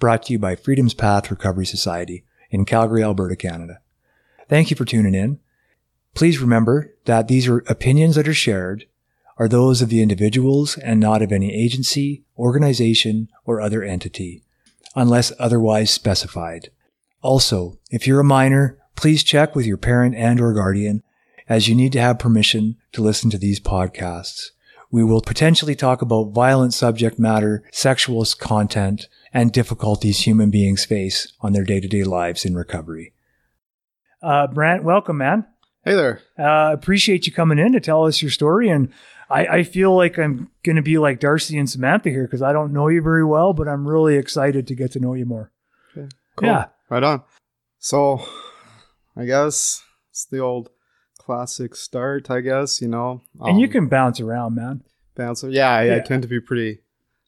brought to you by Freedom's Path Recovery Society in Calgary, Alberta, Canada. Thank you for tuning in. Please remember that these are opinions that are shared are those of the individuals and not of any agency, organization, or other entity, unless otherwise specified. Also, if you're a minor, please check with your parent and or guardian as you need to have permission to listen to these podcasts. We will potentially talk about violent subject matter, sexual content, and difficulties human beings face on their day-to-day lives in recovery. Uh, Brant, welcome, man. Hey there. Uh, appreciate you coming in to tell us your story. And I, I feel like I'm going to be like Darcy and Samantha here because I don't know you very well, but I'm really excited to get to know you more. Okay, cool. Yeah. Right on. So, I guess it's the old classic start, I guess, you know. and you Um, can bounce around, man. bounce. Yeah, I, I tend to be pretty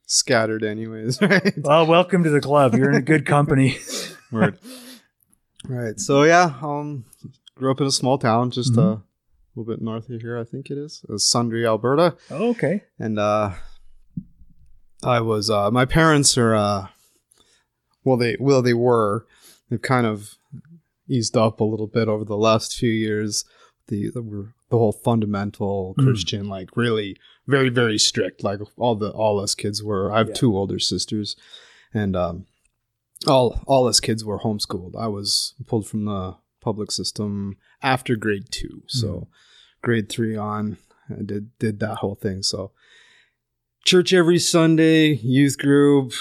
scattered, anyways, right? Well, welcome to the club. You're in a good company. Word. Right. So, yeah, um, grew up in a small town just uh, a little bit north of here, I think it is. It was Sundre, Alberta. okay. and uh i was uh my parents are uh well they well they were they've kind of eased up a little bit over the last few years the the, were- the whole fundamental Mm. christian like really very very strict like all the all us kids were i have Yeah. two older sisters and um all all us kids were homeschooled i was pulled from the public system after grade two so Mm. grade three on i did did that whole thing so church every sunday youth group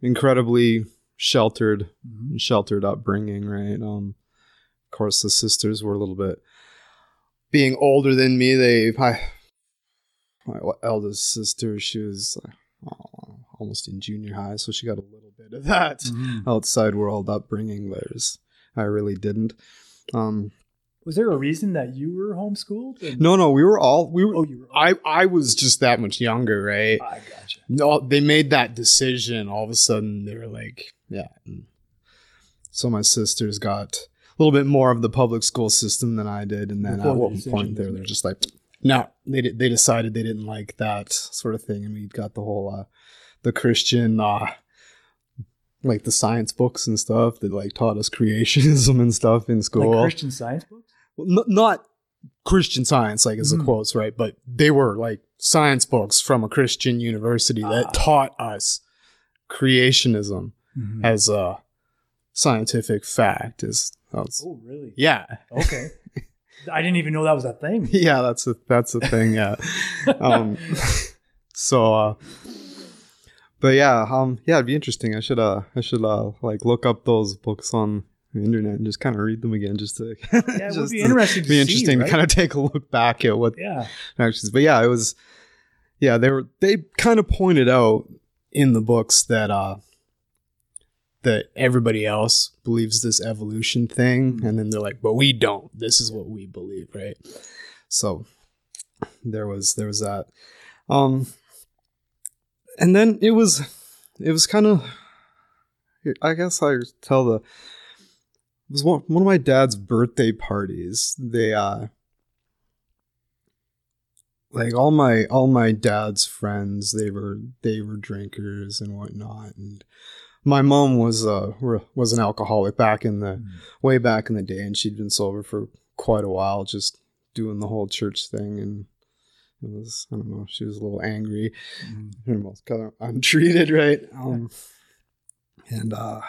incredibly sheltered sheltered upbringing right um of course the sisters were a little bit being older than me they my, my eldest sister she was uh, almost in junior high so she got a little bit of that Mhm. outside world upbringing there's i really didn't um Was there a reason that you were homeschooled? And- no no we were all we were Oh, you were. i i was just that much younger right I gotcha. no, they made that decision. All of a sudden, they were like, yeah. So my sisters got little bit more of the public school system than I did, and then at one decision point was they were made. just like, no, they di- they decided they didn't like that sort of thing, and we got the whole uh, the Christian. Uh, like the science books and stuff that like taught us creationism and stuff in school. Like Christian science books? Well, n- not Christian science, like as the Mhm. quotes, right? But they were like science books from a Christian university that Ah. taught us creationism Mhm. as a scientific fact. Is that's, Oh, really? yeah, Okay. I didn't even know that was a thing. yeah, that's a that's a thing. Yeah. um, so, uh, but yeah, um, yeah, it'd be interesting. I should uh, I should uh, like look up those books on the internet and just kind of read them again, just to Yeah, it would be interesting to be see, interesting right? to kind of take a look back at what Yeah. actions. But yeah, it was yeah, they were they kind of pointed out in the books that uh that everybody else believes this evolution thing and then they're like, "But we don't. This is what we believe," right? So there was there was that. Um and then it was it was kind of I guess I tell the it was one, one of my dad's birthday parties. They uh like all my all my dad's friends they were they were drinkers and whatnot and my mom was uh was an alcoholic back in the way back in the day and she'd been sober for quite a while just doing the whole church thing and it was i don't know she was a little angry. Mhm. almost kind of untreated right? Um and uh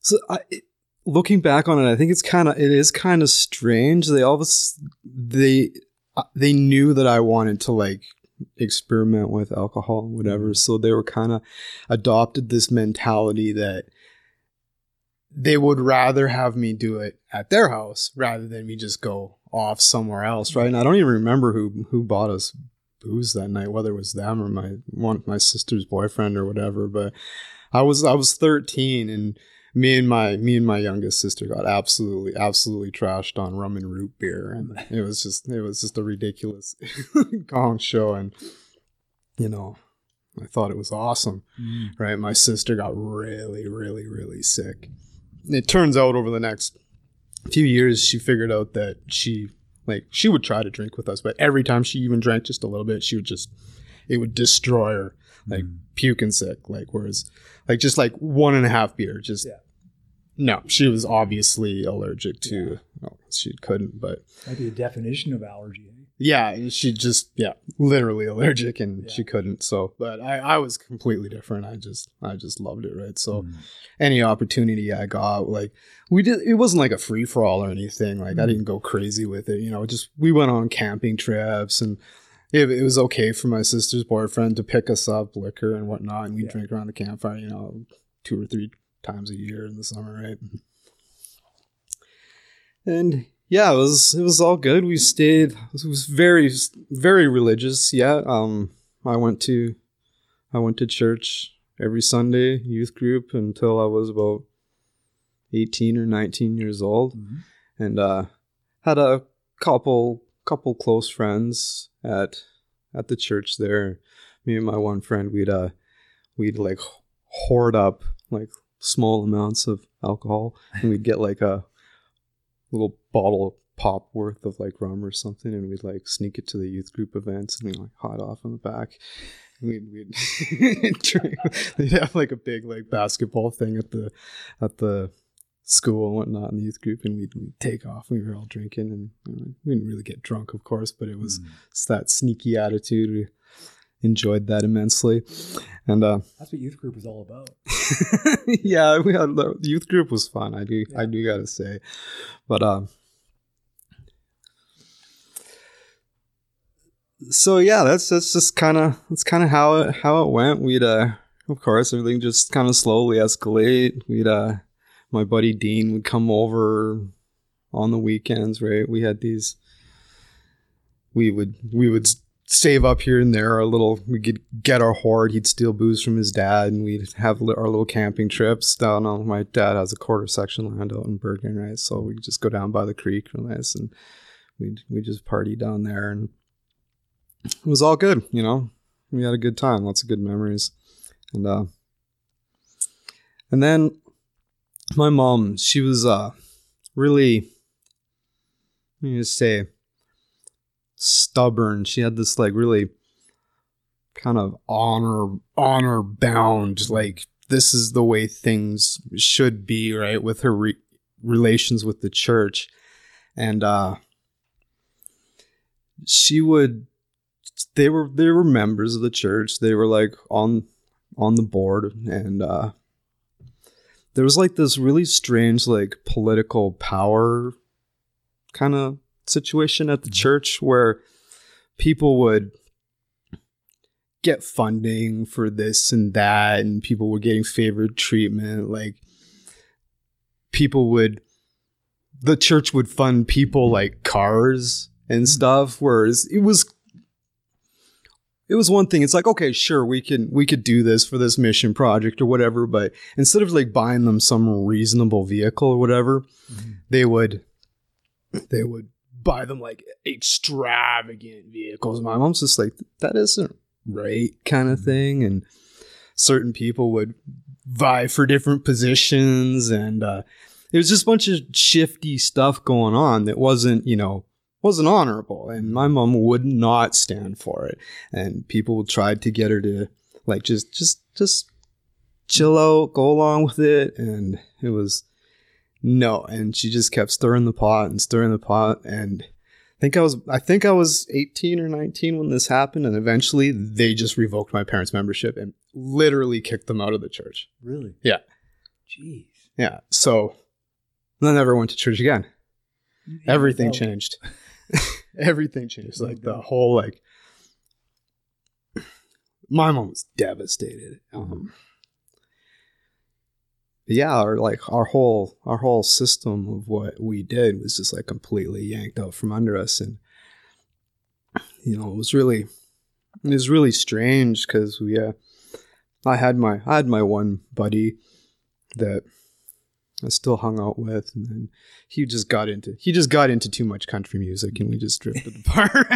so i it, looking back on it i think it's kind of it is kind of strange. They all of a they uh, they knew that i wanted to like experiment with alcohol and whatever. Mm-hmm. So they were kind of adopted this mentality that they would rather have me do it at their house rather than me just go off somewhere else right? And i don't even remember who who bought us booze that night whether it was them or my one my sister's boyfriend or whatever but I was I was 13 and me and my me and my youngest sister got absolutely absolutely trashed on rum and root beer and it was just it was just a ridiculous gong show and you know I thought it was awesome Mm. right my sister got really really really sick it turns out over the next few years she figured out that she like she would try to drink with us but every time she even drank just a little bit she would just it would destroy her like Mm. puking sick like whereas like just like one and a half beer just Yeah. No she was obviously allergic to well, she couldn't but Might be a definition of allergy. eh? yeah she just yeah literally allergic and Yeah. she couldn't so but i i was completely different i just i just loved it right so Mm. any opportunity i got like we did it wasn't like a free-for-all or anything like i Mm. didn't go crazy with it you know just we went on camping trips and it, it was okay for my sister's boyfriend to pick us up liquor and whatnot and we Yeah. drink around the campfire you know two or three times a year in the summer right? And yeah it was it was all good. We stayed it was very very religious yeah. Um i went to i went to church every sunday youth group until i was about 18 or 19 years old. Mhm. and uh had a couple couple close friends at at the church there. Me and my one friend we'd uh we'd like hoard up like small amounts of alcohol and we'd get like a little bottle of pop worth of like rum or something and we'd like sneak it to the youth group events and we'd like hide off in the back and we'd, we'd drink they'd have like a big like basketball thing at the at the school and whatnot in the youth group and we'd, we'd take off And we were all drinking and we didn't really get drunk of course but it was Mm. that sneaky attitude we enjoyed that immensely and uh That's what youth group is all about. yeah, we had the youth group was fun. I do, I do gotta say, but um, so yeah, that's that's just kind of that's kind of how it how it went. We'd uh, of course, everything just kind of slowly escalate. We'd uh, my buddy Dean would come over on the weekends. Right, we had these. We would we would save up here and there a little we could get our hoard. He'd steal booze from his dad and we'd have our little camping trips down on my dad has a quarter section land out in bergen right? So we'd just go down by the creek real nice and we'd we just party down there and it was all good you know? We had a good time lots of good memories and uh and then my mom she was uh really let me just say stubborn. She had this like really kind of honor honor bound like this is the way things should be, right? With her re- relations with the church. And uh she would they were they were members of the church. They were like on on the board and uh there was like this really strange like political power kind of situation at the church where people would get funding for this and that and people were getting favored treatment like people would the church would fund people like cars and stuff whereas it was it was one thing it's like okay sure we can we could do this for this mission project or whatever but instead of like buying them some reasonable vehicle or whatever Mhm. they would they would buy them like extravagant vehicles. My mom's just like, that isn't right, kind of thing. And certain people would vie for different positions, and uh, it was just a bunch of shifty stuff going on that wasn't, you know, wasn't honorable. And my mom would not stand for it. And people tried to get her to like just, just, just chill out, go along with it, and it was no, and she just kept stirring the pot and stirring the pot and I think I was I think I was 18 or 19 when this happened and eventually they just revoked my parents' membership and literally kicked them out of the church. Really? Yeah. Jeez. Yeah. So I never went to church again. Everything changed. Everything changed. Like the whole like my mom was devastated. Um yeah, our like our whole our whole system of what we did was just like completely yanked out from under us. And you know, it was really it was really strange because we uh I had my I had my one buddy that I still hung out with, and then he just got into he just got into too much country music, and we just drifted apart.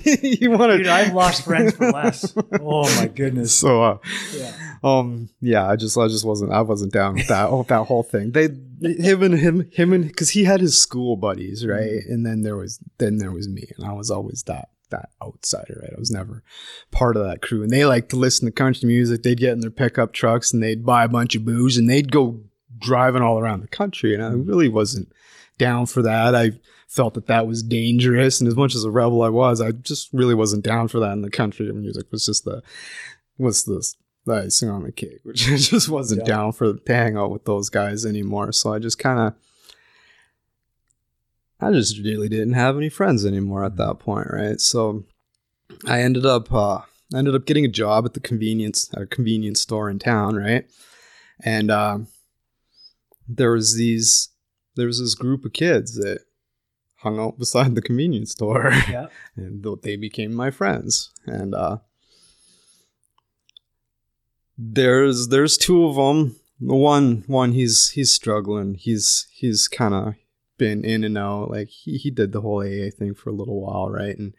he wanted, Dude, I've lost friends for less. Oh my goodness. so uh, Yeah. um yeah i just i just wasn't i wasn't down with that oh, that whole thing they him and him him and because he had his school buddies right and then there was then there was me and i was always that that outsider right i was never part of that crew and they liked to listen to country music they'd get in their pickup trucks and they'd buy a bunch of booze and they'd go driving all around the country and i really wasn't down for that i felt that that was dangerous and as much as a rebel i was i just really wasn't down for that and the country music was just the was this the icing on the cake, which I just wasn't Yeah. down for to hang out with those guys anymore. So I just kind of, I just really didn't have any friends anymore at that point, right? So I ended up, uh, I ended up getting a job at the convenience at a convenience store in town, right? And uh, there was these, there was this group of kids that hung out beside the convenience store. Yeah. and they became my friends. And uh there's there's two of them the one one he's he's struggling. He's he's kind of been in and out. Like he, he did the whole aa thing for a little while right? And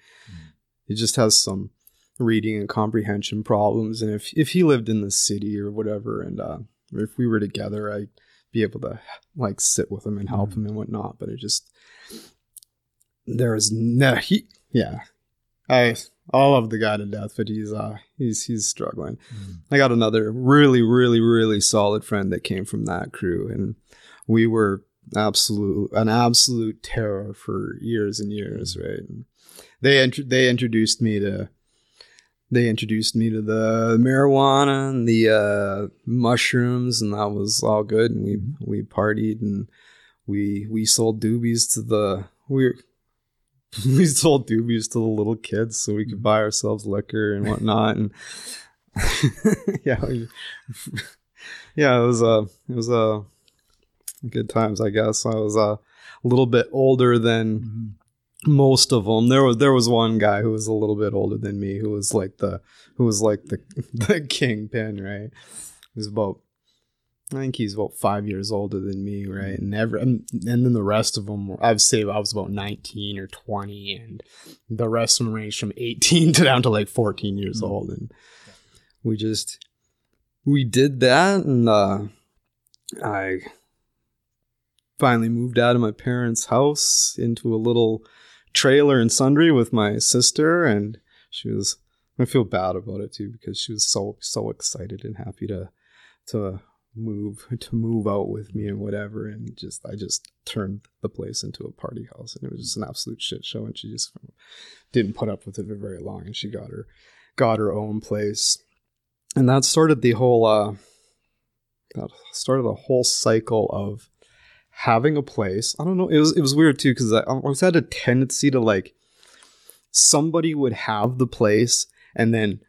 he just has some reading and comprehension problems. And if if he lived in the city or whatever and uh if we were together i'd be able to like sit with him and help mm-hmm. him and whatnot but it just there's no he yeah. I i love the guy to death but he's uh he's he's struggling. Mm-hmm. I got another really really really solid friend that came from that crew and we were absolute an absolute terror for years and years mm-hmm. right? And they int- they introduced me to they introduced me to the marijuana and the uh, mushrooms, and that was all good. And we we partied and we we sold doobies to the we we sold doobies to the little kids so we could buy ourselves liquor and whatnot. And yeah, we, yeah, it was a it was a good times. I guess I was uh, a little bit older than Mhm. Most of them there was there was one guy who was a little bit older than me who was like the who was like the the kingpin right he was about I think he's about five years older than me, right? And every and, and then the rest of them, I'd say I was about nineteen or twenty, and the rest of them ranged from eighteen to down to like fourteen years Mhm. old, and we just we did that, and uh, I finally moved out of my parents' house into a little trailer and Sundre with my sister and she was I feel bad about it too because she was so so excited and happy to to move to move out with me and whatever and just I just turned the place into a party house and it was just an absolute shit show and she just didn't put up with it for very long and she got her got her own place. And that started the whole uh that started a whole cycle of having a place. I don't know. It was it was weird too because I, always had a tendency to like somebody would have the place and then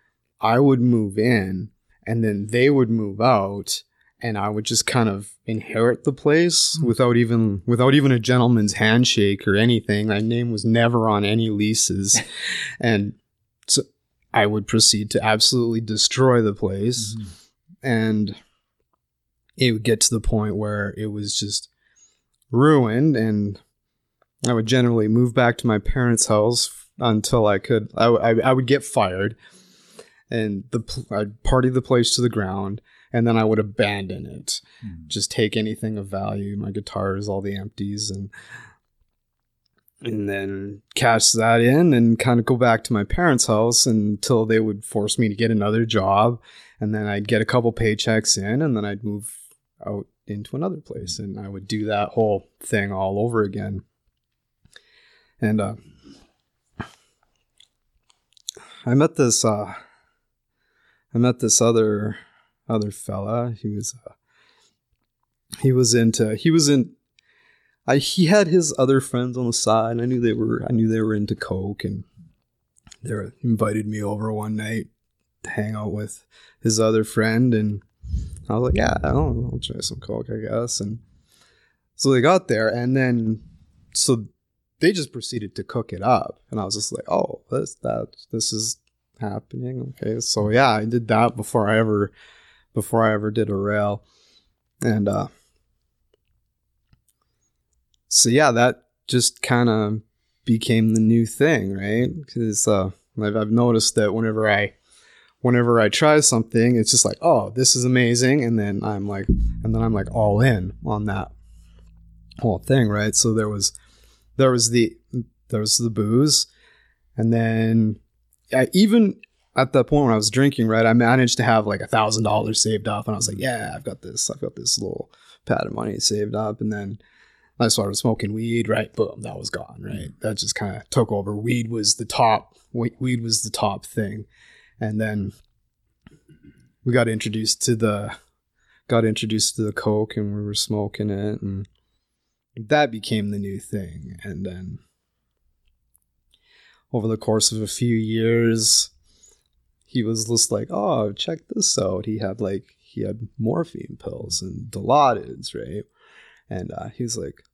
I would move in and then they would move out and I would just kind of inherit the place Hmm. without even without even a gentleman's handshake or anything. My name was never on any leases, and so I would proceed to absolutely destroy the place Mhm. and it would get to the point where it was just ruined and i would generally move back to my parents house until i could I I would get fired and the i'd party the place to the ground and then i would abandon it Mhm. just take anything of value my guitars all the empties and and then cash that in and kind of go back to my parents house until they would force me to get another job and then i'd get a couple paychecks in and then i'd move out into another place and i would do that whole thing all over again and uh i met this uh i met this other other fella he was uh he was into he was in I he had his other friends on the side. And I knew they were I knew they were into coke, and they invited me over one night to hang out with his other friend, and I was like, yeah, I'll, I'll try some coke, I guess. And so they got there, and then so they just proceeded to cook it up, and I was just like, oh, this that this is happening. Okay, so yeah, I did that before I ever before I ever did a rail, and uh, so yeah, that just kind of became the new thing, right? Because uh, I've, I've noticed that whenever I whenever I try something, it's just like, oh, this is amazing, and then I'm like, and then I'm like all in on that whole thing, right? So there was there was the there was the booze, and then I, even at that point when I was drinking, right, I managed to have like a thousand dollars saved up, and I was like, yeah, I've got this, I've got this little pad of money saved up, and then I started smoking weed, right? Boom, that was gone, right? Mm. That just kind of took over. Weed was the top. Weed was the top thing, and then we got introduced to the got introduced to the coke, and we were smoking it, and that became the new thing. And then over the course of a few years, he was just like, "Oh, check this out." He had like he had morphine pills and Dilaudids, right? And uh, he's like,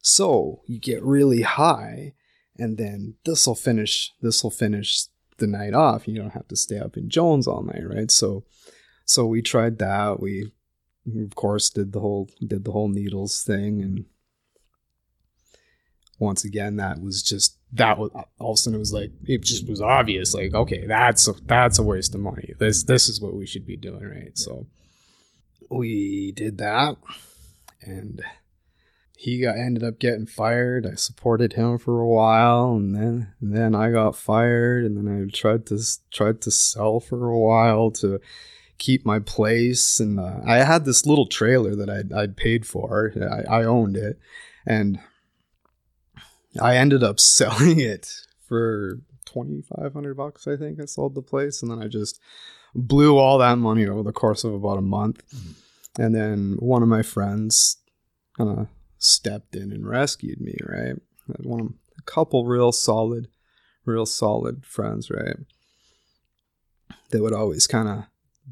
so you get really high, and then this will finish. This will finish the night off. You don't have to stay up in Jones all night, right? So, so we tried that. We, of course, did the whole did the whole needles thing, and once again, that was just that was all of a sudden it was like it just was obvious. Like, okay, that's a, that's a waste of money. This this is what we should be doing, right? So we did that, and he got ended up getting fired. I supported him for a while, and then and then I got fired, and then I tried to tried to sell for a while to keep my place. And uh, I had this little trailer that I'd, I'd paid for. I, I owned it, and I ended up selling it for twenty five hundred bucks. I think I sold the place, and then I just blew all that money over the course of about a month. Mm-hmm. And then one of my friends kind of stepped in and rescued me. Right, one a couple real solid, real solid friends. Right, they would always kind of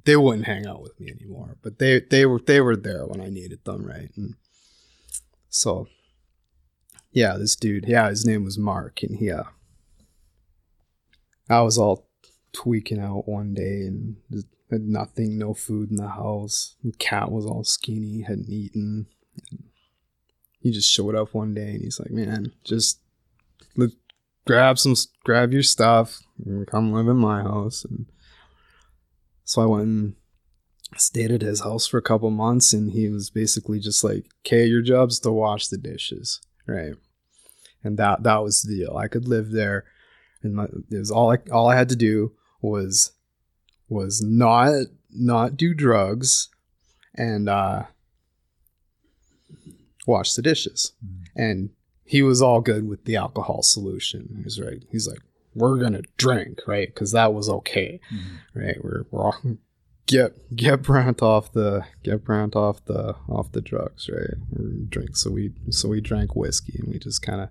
they wouldn't hang out with me anymore, but they they were they were there when I needed them. Right, and so yeah, this dude, yeah, his name was Mark, and he, uh, I was all tweaking out one day and had nothing, no food in the house. The cat was all skinny, hadn't eaten. He just showed up one day and he's like, "Man, just grab some, grab your stuff, and come live in my house." And so I went and stayed at his house for a couple months, and he was basically just like, "Okay, your job's to wash the dishes." right? And that that was the deal. I could live there, and my, it was all I all I had to do was was not not do drugs, and uh, wash the dishes. Mm-hmm. And he was all good with the alcohol solution. He's right. He's like, we're gonna drink, right? Because that was okay, mm-hmm. right? We're we're all get get Brant off the get Brant off the off the drugs, right? Drink so we so we drank whiskey and we just kind of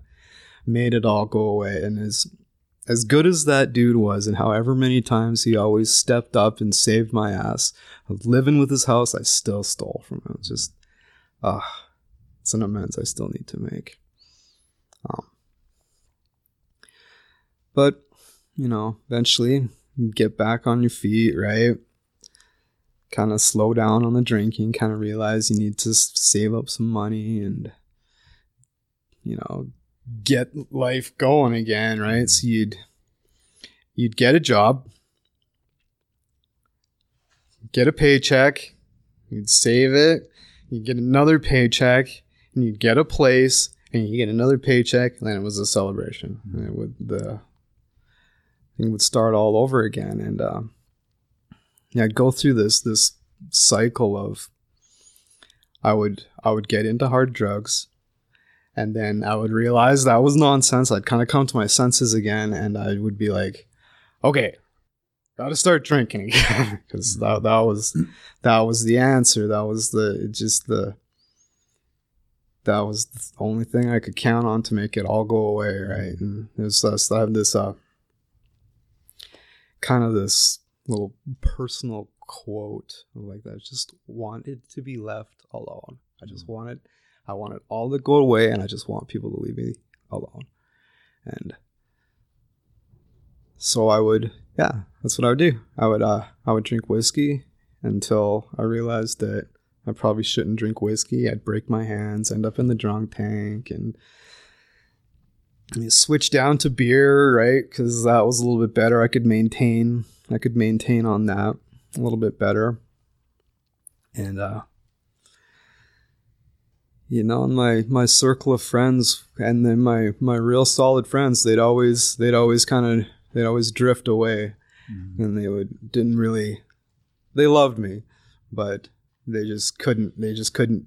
made it all go away. And as as good as that dude was, and however many times he always stepped up and saved my ass, living with his house, I still stole from him. Just, ah, uh, an amends I still need to make. Um, but you know, eventually get back on your feet, right? kind of slow down on the drinking, kind of realize you need to save up some money and, you know, get life going again, right? So you'd, you'd get a job, get a paycheck, you'd save it, you'd get another paycheck, and you'd get a place, and you get another paycheck, and then it was a celebration. And it would the thing would start all over again, and uh, yeah, I'd go through this this cycle of I would I would get into hard drugs and then I would realize that was nonsense. I'd kind of come to my senses again and I would be like, okay, got to start drinking again because that, that was that was the answer. That was the just the that was the only thing I could count on to make it all go away, right? And there's this I have this uh kind of this little personal quote like that. I just wanted to be left alone. I just mm. wanted, I wanted all to go away, and I just want people to leave me alone. And so I would, yeah, that's what I would do. I would, uh, I would drink whiskey until I realized that I probably shouldn't drink whiskey. I'd break my hands, end up in the drunk tank, and I switch down to beer, right? Because that was a little bit better. I could maintain, I could maintain on that a little bit better, and uh, you know, my my circle of friends, and then my my real solid friends, they'd always they'd always kind of they'd always drift away, mm-hmm. and they would didn't really, they loved me, but they just couldn't they just couldn't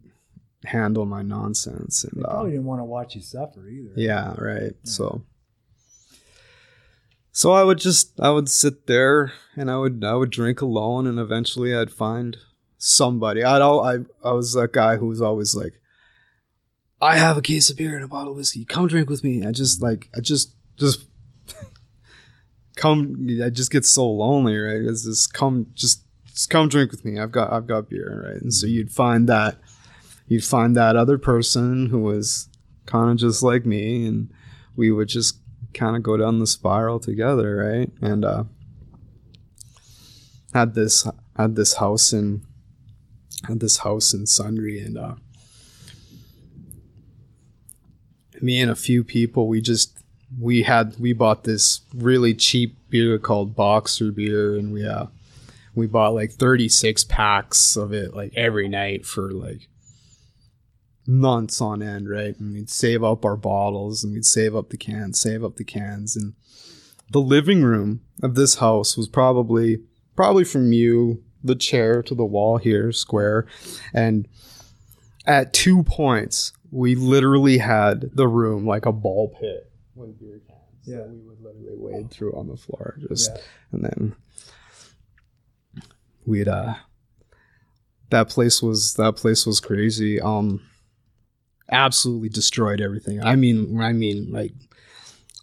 handle my nonsense and they probably uh, didn't want to watch you suffer either. Yeah right yeah. so. So i would just i would sit there and i would i would drink alone and eventually i'd find somebody. I'd all i i was that guy who was always like i have a case of beer and a bottle of whiskey. Come drink with me. I just like i just just come i just get so lonely right? It's just come just just come drink with me. I've got I've got beer, right? And so you'd find that you'd find that other person who was kind of just like me, and we would just kind of go down the spiral together, right? And uh, had this had this house in had this house in Sundre, and uh, me and a few people, we just we had we bought this really cheap beer called Boxer beer, and we uh we bought like 36 packs of it like every night for like months on end, right? And we'd save up our bottles and we'd save up the cans, save up the cans. And the living room of this house was probably, probably from you, the chair to the wall here, square. And at two points, we literally had the room like a ball pit with beer cans. Yeah. we would literally wade through on the floor just, yeah. and then we'd uh that place was that place was crazy. Um absolutely destroyed everything. I mean I mean like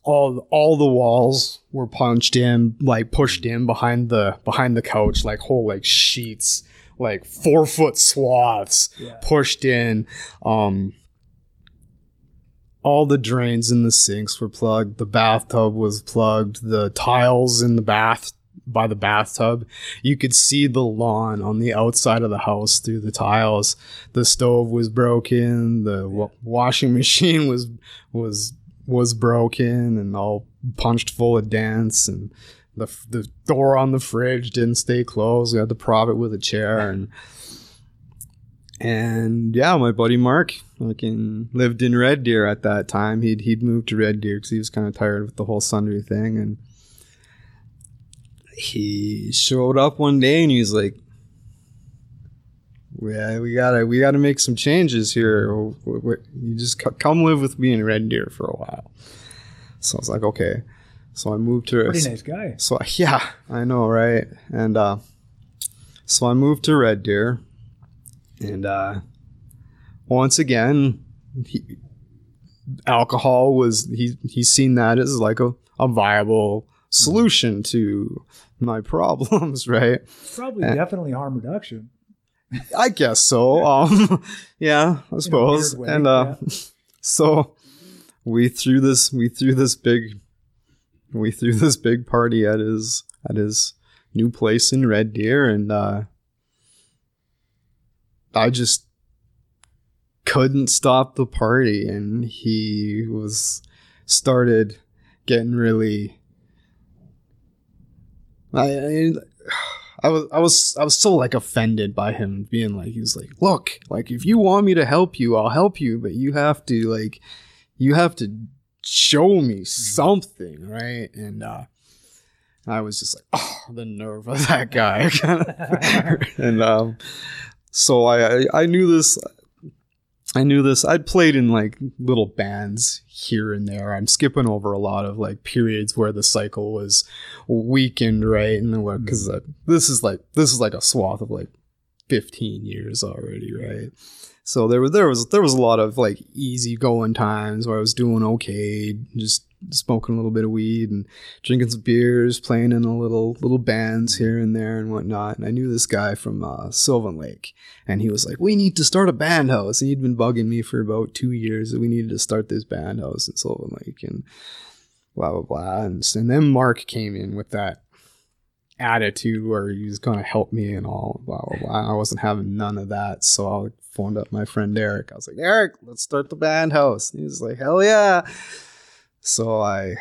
all all the walls were punched in, like pushed in behind the behind the couch, like whole like sheets, like four foot swaths yeah. pushed in. Um all the drains in the sinks were plugged. The bathtub was plugged. The tiles in the bath by the bathtub. You could see the lawn on the outside of the house through the tiles. The stove was broken. The w- washing machine was was was broken and all punched full of dents and the the door on the fridge didn't stay closed. We had to prop it with a chair and and yeah, my buddy Mark fucking lived in Red Deer at that time. He'd he'd moved to Red Deer because he was kind of tired with the whole Sundre thing and he showed up one day and he's like, yeah, we gotta we gotta make some changes here. You just come live with me in Red Deer for a while. So I was like, okay. So I moved to pretty nice guy. So yeah, I know, right? And uh, so I moved to Red Deer, and uh, once again, he, alcohol was he he's seen that as like a, a viable solution to my problems, right? Probably and, definitely harm reduction. I guess so. Um, yeah, I suppose. Way, and uh, yeah. so we threw this we threw this big we threw this big party at his at his new place in Red Deer and uh, I just couldn't stop the party and he was started getting really I, I was I was I was so like offended by him being like he was like look like if you want me to help you I'll help you but you have to like you have to show me mm-hmm. something right and uh I was just like oh the nerve of that guy and um so I I knew this I knew this. I'd played in like little bands here and there. I'm skipping over a lot of like periods where the cycle was weakened, right? And because mm-hmm. uh, this is like this is like a swath of like 15 years already, right? So there was there was there was a lot of like easy going times where I was doing okay, just smoking a little bit of weed and drinking some beers, playing in a little little bands here and there and whatnot. And I knew this guy from uh, Sylvan Lake, and he was like, "We need to start a band house." And he'd been bugging me for about two years that we needed to start this band house in Sylvan Lake, and blah blah blah. And, and then Mark came in with that attitude where he was going to help me and all blah blah blah. I wasn't having none of that, so I phoned up my friend Eric. I was like, Eric, let's start the band house. And he was like, hell yeah. So I,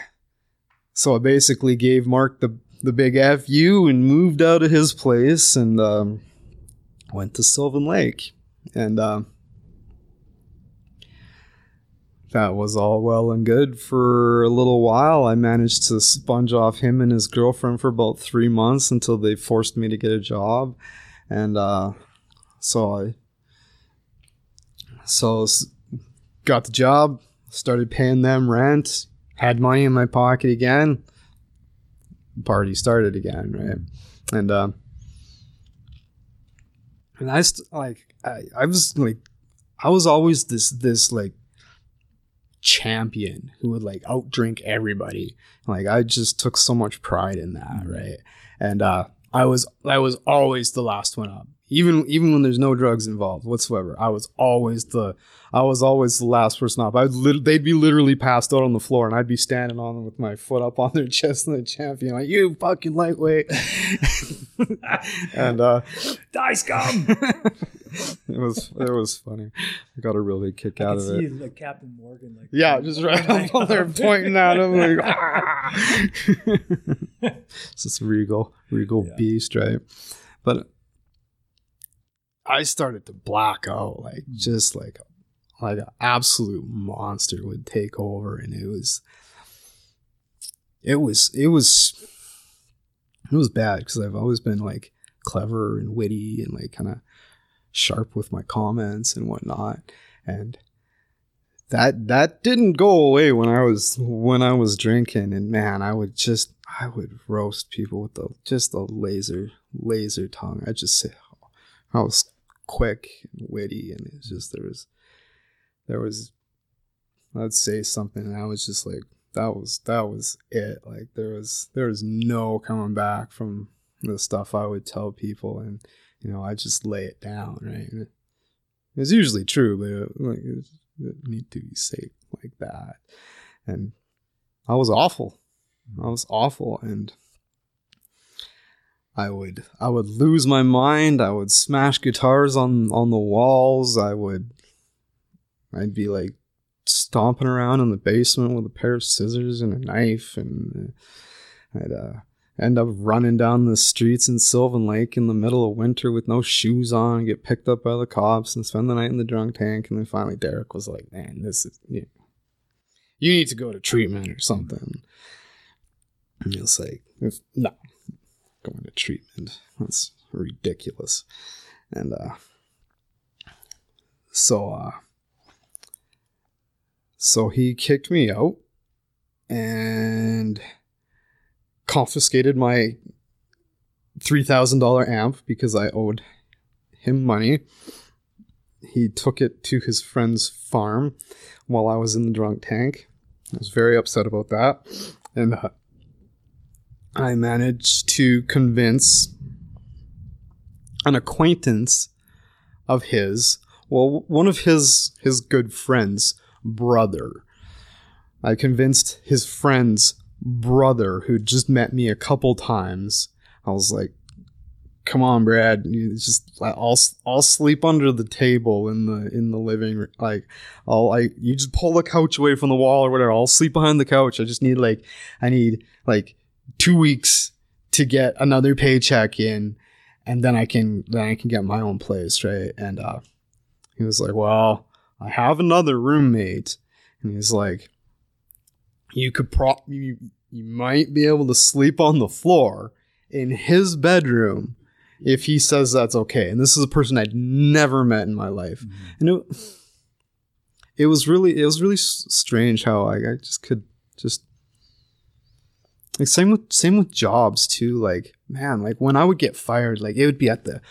so I basically gave Mark the the big fu and moved out of his place and um, went to Sylvan Lake and. Um, that was all well and good for a little while. I managed to sponge off him and his girlfriend for about three months until they forced me to get a job, and uh, so I so got the job, started paying them rent, had money in my pocket again. Party started again, right? And uh, and I st- like I, I was like I was always this this like champion who would like outdrink everybody. Like I just took so much pride in that, right? And uh I was I was always the last one up. Even even when there's no drugs involved whatsoever. I was always the I was always the last person up. I lit- they'd be literally passed out on the floor, and I'd be standing on them with my foot up on their chest and the champion, like you fucking lightweight. and uh, Die scum! it was it was funny. I got a real big kick out of it. like Captain Morgan, like Yeah, just right up on there pointing at him like "Ah!" it's this regal, regal Yeah. beast, right? But I started to black out, like hmm. just like like an absolute monster would take over, and it was it was it was it was bad because I've always been like clever and witty and like kind of sharp with my comments and whatnot, and that that didn't go away when I was when I was drinking and man I would just I would roast people with the just a laser laser tongue. I just say oh, I was quick and witty and it's just there was there was I'd say something and I was just like that was that was it. Like there was there was no coming back from the stuff I would tell people and you know I just lay it down right? It, it's usually true but it, like it, it need to be safe like that. And I was awful. I was awful and I would I would lose my mind. I would smash guitars on on the walls. I would I'd be like stomping around in the basement with a pair of scissors and a knife and uh, I'd uh, end up running down the streets in Sylvan Lake in the middle of winter with no shoes on get picked up by the cops and spend the night in the drunk tank. And then finally Derek was like man this is you, you need to go to treatment or something. And it's like if, no going to treatment that's ridiculous and uh so uh so he kicked me out and confiscated my $3,000 amp because I owed him money. He took it to his friend's farm while I was in the drunk tank. I was very upset about that. And uh, I managed to convince an acquaintance of his, well, one of his his good friends' brother. I convinced his friend's brother, who just met me a couple times. I was like, "Come on, Brad, you just I'll I'll sleep under the table in the in the living room. Like, I'll like you just pull the couch away from the wall or whatever. I'll sleep behind the couch. I just need like I need like two weeks to get another paycheck in, and then I can then I can get my own place, right?" And uh, he was like, "Well." I have another roommate, and he's like, "You could prop you you might be able to sleep on the floor in his bedroom if he says that's okay." And this is a person I'd never met in my life, and it, it was really it was really strange how I, I just could just like same with same with jobs too. Like man, like when I would get fired, like it would be at the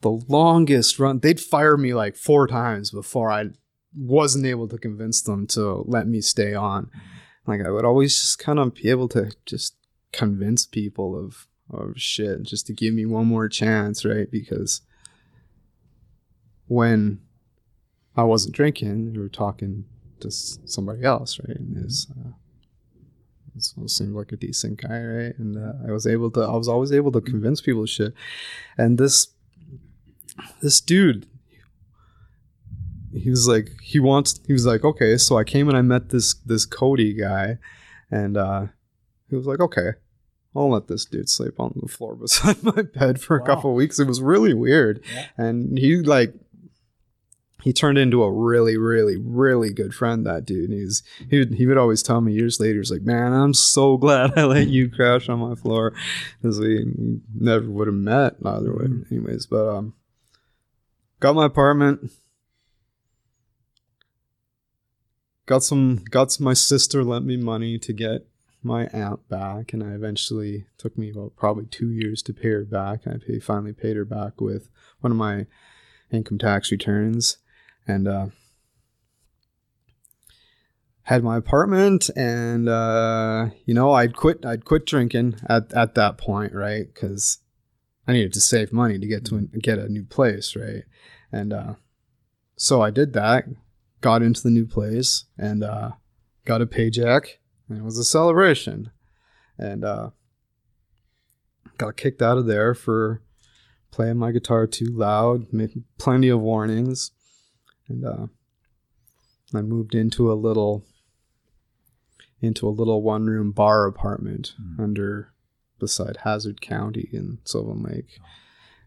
the longest run. They'd fire me like four times before I wasn't able to convince them to let me stay on. Like I would always just kind of be able to just convince people of of shit just to give me one more chance, right? Because when I wasn't drinking, we were talking to somebody else, right? And his uh, so seemed like a decent guy, right? And uh, I was able to, I was always able to convince people shit. And this, this dude, he was like, he wants, he was like, okay, so I came and I met this this Cody guy, and uh, he was like, okay, I'll let this dude sleep on the floor beside my bed for a Wow. couple weeks. It was really weird, Yeah. and he like he turned into a really, really, really good friend. That dude. And he's he would, he would always tell me years later, he's like, "Man, I'm so glad I let you crash on my floor," because we never would have met either way, Mhm. anyways. But um, got my apartment. Got some. Got some, my sister lent me money to get my aunt back, and I eventually took me about probably two years to pay her back. I pay, finally paid her back with one of my income tax returns, and uh, had my apartment. And uh, you know, I'd quit. I'd quit drinking at at that point, right? Because I needed to save money to get to get a new place, right? And uh, so I did that. Got into the new place and uh, got a paycheck. And it was a celebration, and uh, got kicked out of there for playing my guitar too loud, plenty of warnings, and uh, I moved into a little into a little one room bar apartment Mhm. under beside Hazard County in Sylvan Lake,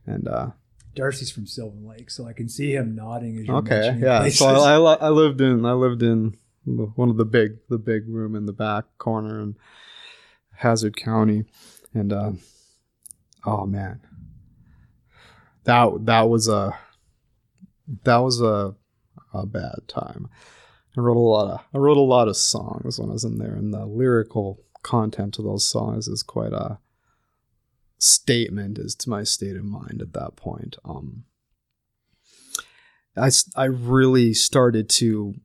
and uh, Darcy's from Sylvan Lake, so I can see him nodding as you're okay, yeah. places. So I, I I lived in I lived in one of the big the big room in the back corner in Hazard County, and uh, oh man, that that was a that was a a bad time. I wrote a lot of I wrote a lot of songs when I was in there, and the lyrical content of those songs is quite a statement as to my state of mind at that point. Um, I I really started to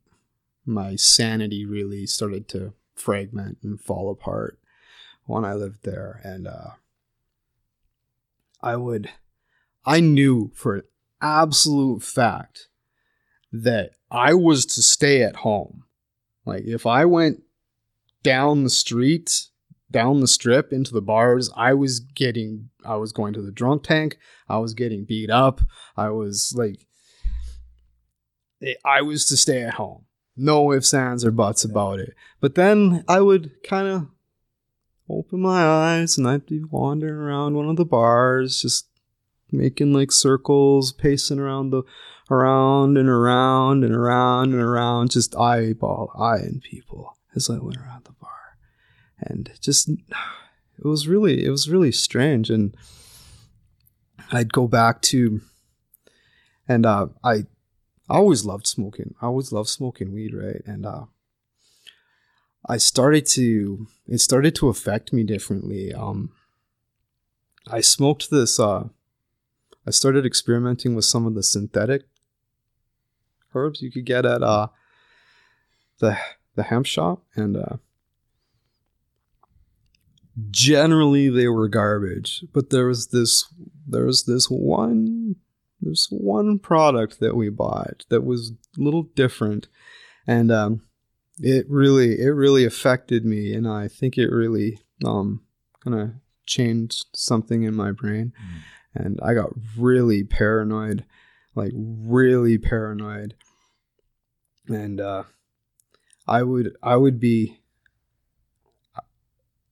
my sanity really started to fragment and fall apart when I lived there, and uh, I would I knew for an absolute fact that I was to stay at home. Like if I went down the street, down the strip into the bars, I was getting I was going to the drunk tank, I was getting beat up, I was like eh, I was to stay at home. No ifs, ands, or buts about it. But then I would kind of open my eyes and I'd be wandering around one of the bars, just making like circles, pacing around the around and around and around and around, just eyeball eyeing people as I went around the bar. And just it was really it was really strange. And I'd go back to and uh I always loved smoking. I always loved smoking weed, right? And uh I started to it started to affect me differently. Um I smoked this uh I started experimenting with some of the synthetic herbs you could get at uh the the hemp shop and uh generally they were garbage but there was this there was this one there's one product that we bought that was a little different and um it really it really affected me and i think it really um kind of changed something in my brain and i got really paranoid like really paranoid and uh i would i would be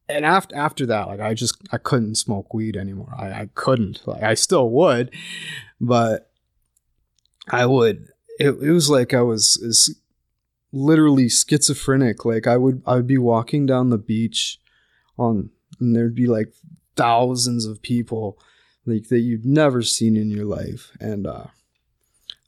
and after after that like i just i couldn't smoke weed anymore. I, I couldn't. Like i still would but i would it, it was like i was is literally schizophrenic. Like i would i would be walking down the beach on and there'd be like thousands of people like that you've never seen in your life. And uh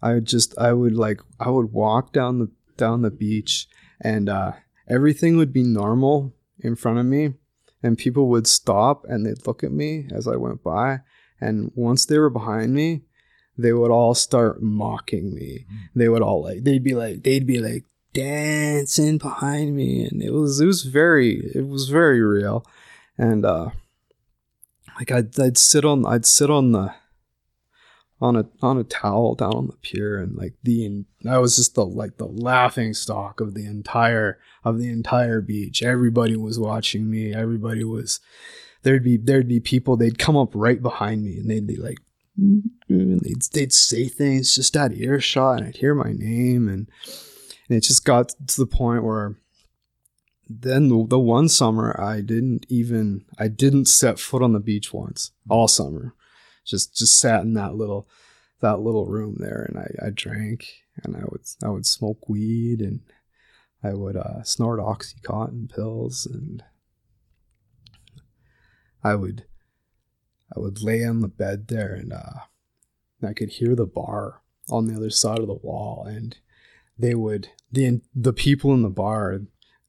i would just i would like i would walk down the down the beach and uh everything would be normal in front of me and people would stop and they'd look at me as i went by. And once they were behind me they would all start mocking me. They would all like they'd be like they'd be like dancing behind me and it was it was very it was very real. And uh like I'd, I'd sit on I'd sit on the on a on a towel down on the pier and like the I was just the like the laughing stock of the entire of the entire beach. Everybody was watching me. Everybody was there'd be there'd be people they'd come up right behind me and they'd be like and they'd, they'd say things just out of earshot and I'd hear my name and, and it just got to the point where then the, the one summer I didn't even I didn't set foot on the beach once all summer just just sat in that little that little room there and I, I drank and I would I would smoke weed and I would uh, snort oxycontin pills and I would I would lay on the bed there and uh, I could hear the bar on the other side of the wall and they would the the people in the bar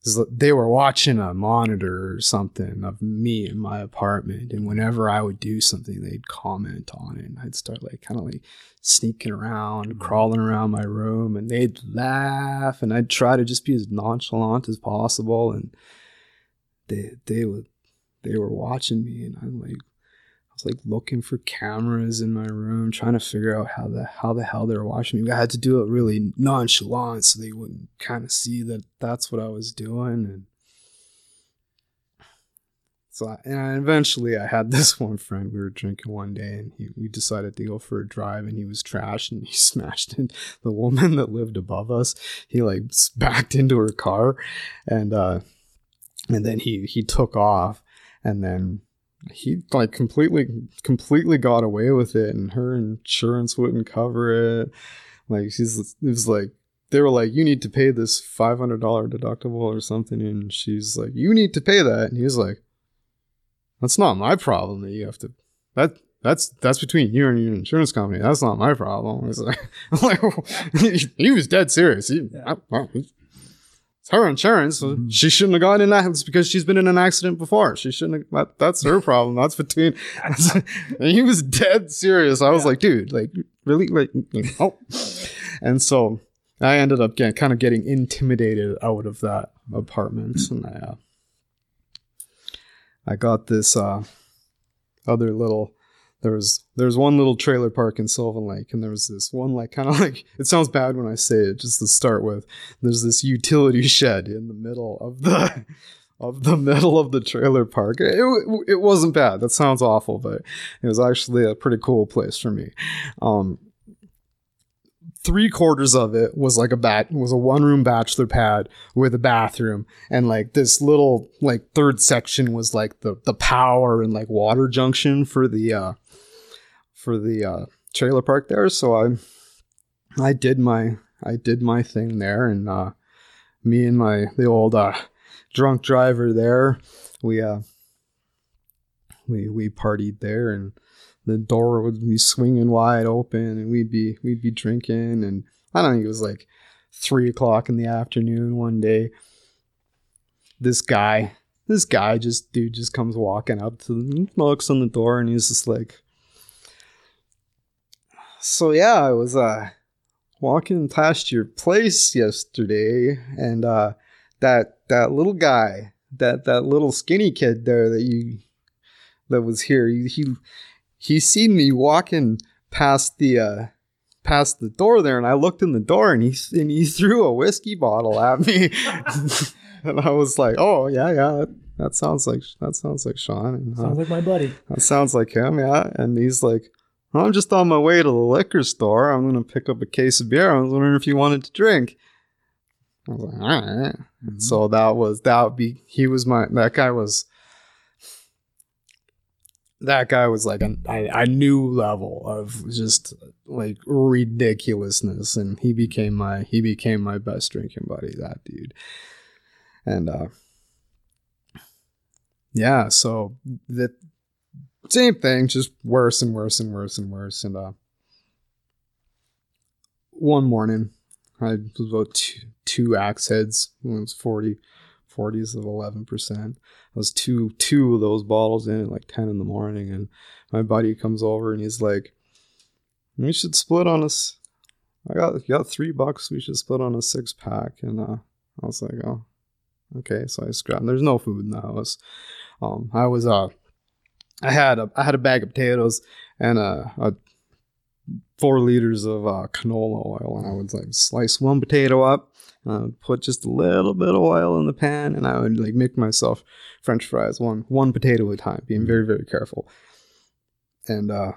they were watching a monitor or something of me in my apartment and whenever i would do something they'd comment on it and i'd start like kind of like sneaking around mm-hmm. crawling around my room and they'd laugh and i'd try to just be as nonchalant as possible and they they would they were watching me and i'm like like looking for cameras in my room, trying to figure out how the how the hell they're watching me. I had to do it really nonchalant so they wouldn't kind of see that that's what I was doing. And so, I, and I, eventually, I had this one friend. We were drinking one day, and he, we decided to go for a drive. And he was trash, and he smashed in the woman that lived above us. He like backed into her car, and uh, and then he he took off, and then he like completely completely got away with it and her insurance wouldn't cover it. Like she's it was like they were like you need to pay this $500 deductible or something and she's like you need to pay that and he was like that's not my problem that you have to that that's that's between you and your insurance company. That's not my problem. It's like, like he was dead serious. He, yeah. I, I, her insurance. Mm-hmm. She shouldn't have gotten in that. It's because she's been in an accident before. She shouldn't have. That, that's her problem. That's between. and he was dead serious. I was yeah. like, dude, like really, like oh. And so I ended up getting kind of getting intimidated out of that apartment, mm-hmm. and I, uh, I got this uh, other little there was there's one little trailer park in Sylvan Lake, and there was this one like kind of like it sounds bad when I say it, just to start with. There's this utility shed in the middle of the of the middle of the trailer park. It, it, wasn't bad. That sounds awful, but it was actually a pretty cool place for me. Um, three quarters of it was like a bat was a one room bachelor pad with a bathroom and like this little like third section was like the the power and like water junction for the uh for the uh, trailer park there. So I I did my I did my thing there, and uh, me and my the old uh, drunk driver there, we uh we we partied there, and the door would be swinging wide open, and we'd be we'd be drinking, and I don't think it was like three o'clock in the afternoon one day. This guy, this guy, just dude, just comes walking up to the knocks on the door, and he's just like, so yeah, I was uh walking past your place yesterday, and uh that that little guy, that that little skinny kid there that you that was here, he he, he seen me walking past the uh past the door there, and I looked in the door, and he and he threw a whiskey bottle at me, and I was like, oh yeah yeah. That, sounds like that sounds like Sean. And, uh, sounds like my buddy. That sounds like him, yeah. And he's like, I'm just on my way to the liquor store. I'm going to pick up a case of beer. I was wondering if you wanted to drink. I was like, all right. mm-hmm. So that was, that would be, he was my, that guy was, that guy was like a, a, a new level of just like ridiculousness. And he became my, he became my best drinking buddy, that dude. And, uh, yeah, so that same thing, just worse and worse and worse and worse. And uh, one morning, I was about two, two axe heads. It was 40, 40s of 11%. I was two, two of those bottles in at like 10 in the morning. And my buddy comes over and he's like, we should split on us. I got, got three bucks. We should split on a six pack. And uh, I was like, oh, okay. So I scrapped. There's no food in the house. Um, I was uh, I had a I had a bag of potatoes and a, a four liters of uh, canola oil, and I would like slice one potato up, and I would put just a little bit of oil in the pan, and I would like make myself French fries one one potato at a time, being very very careful. And uh,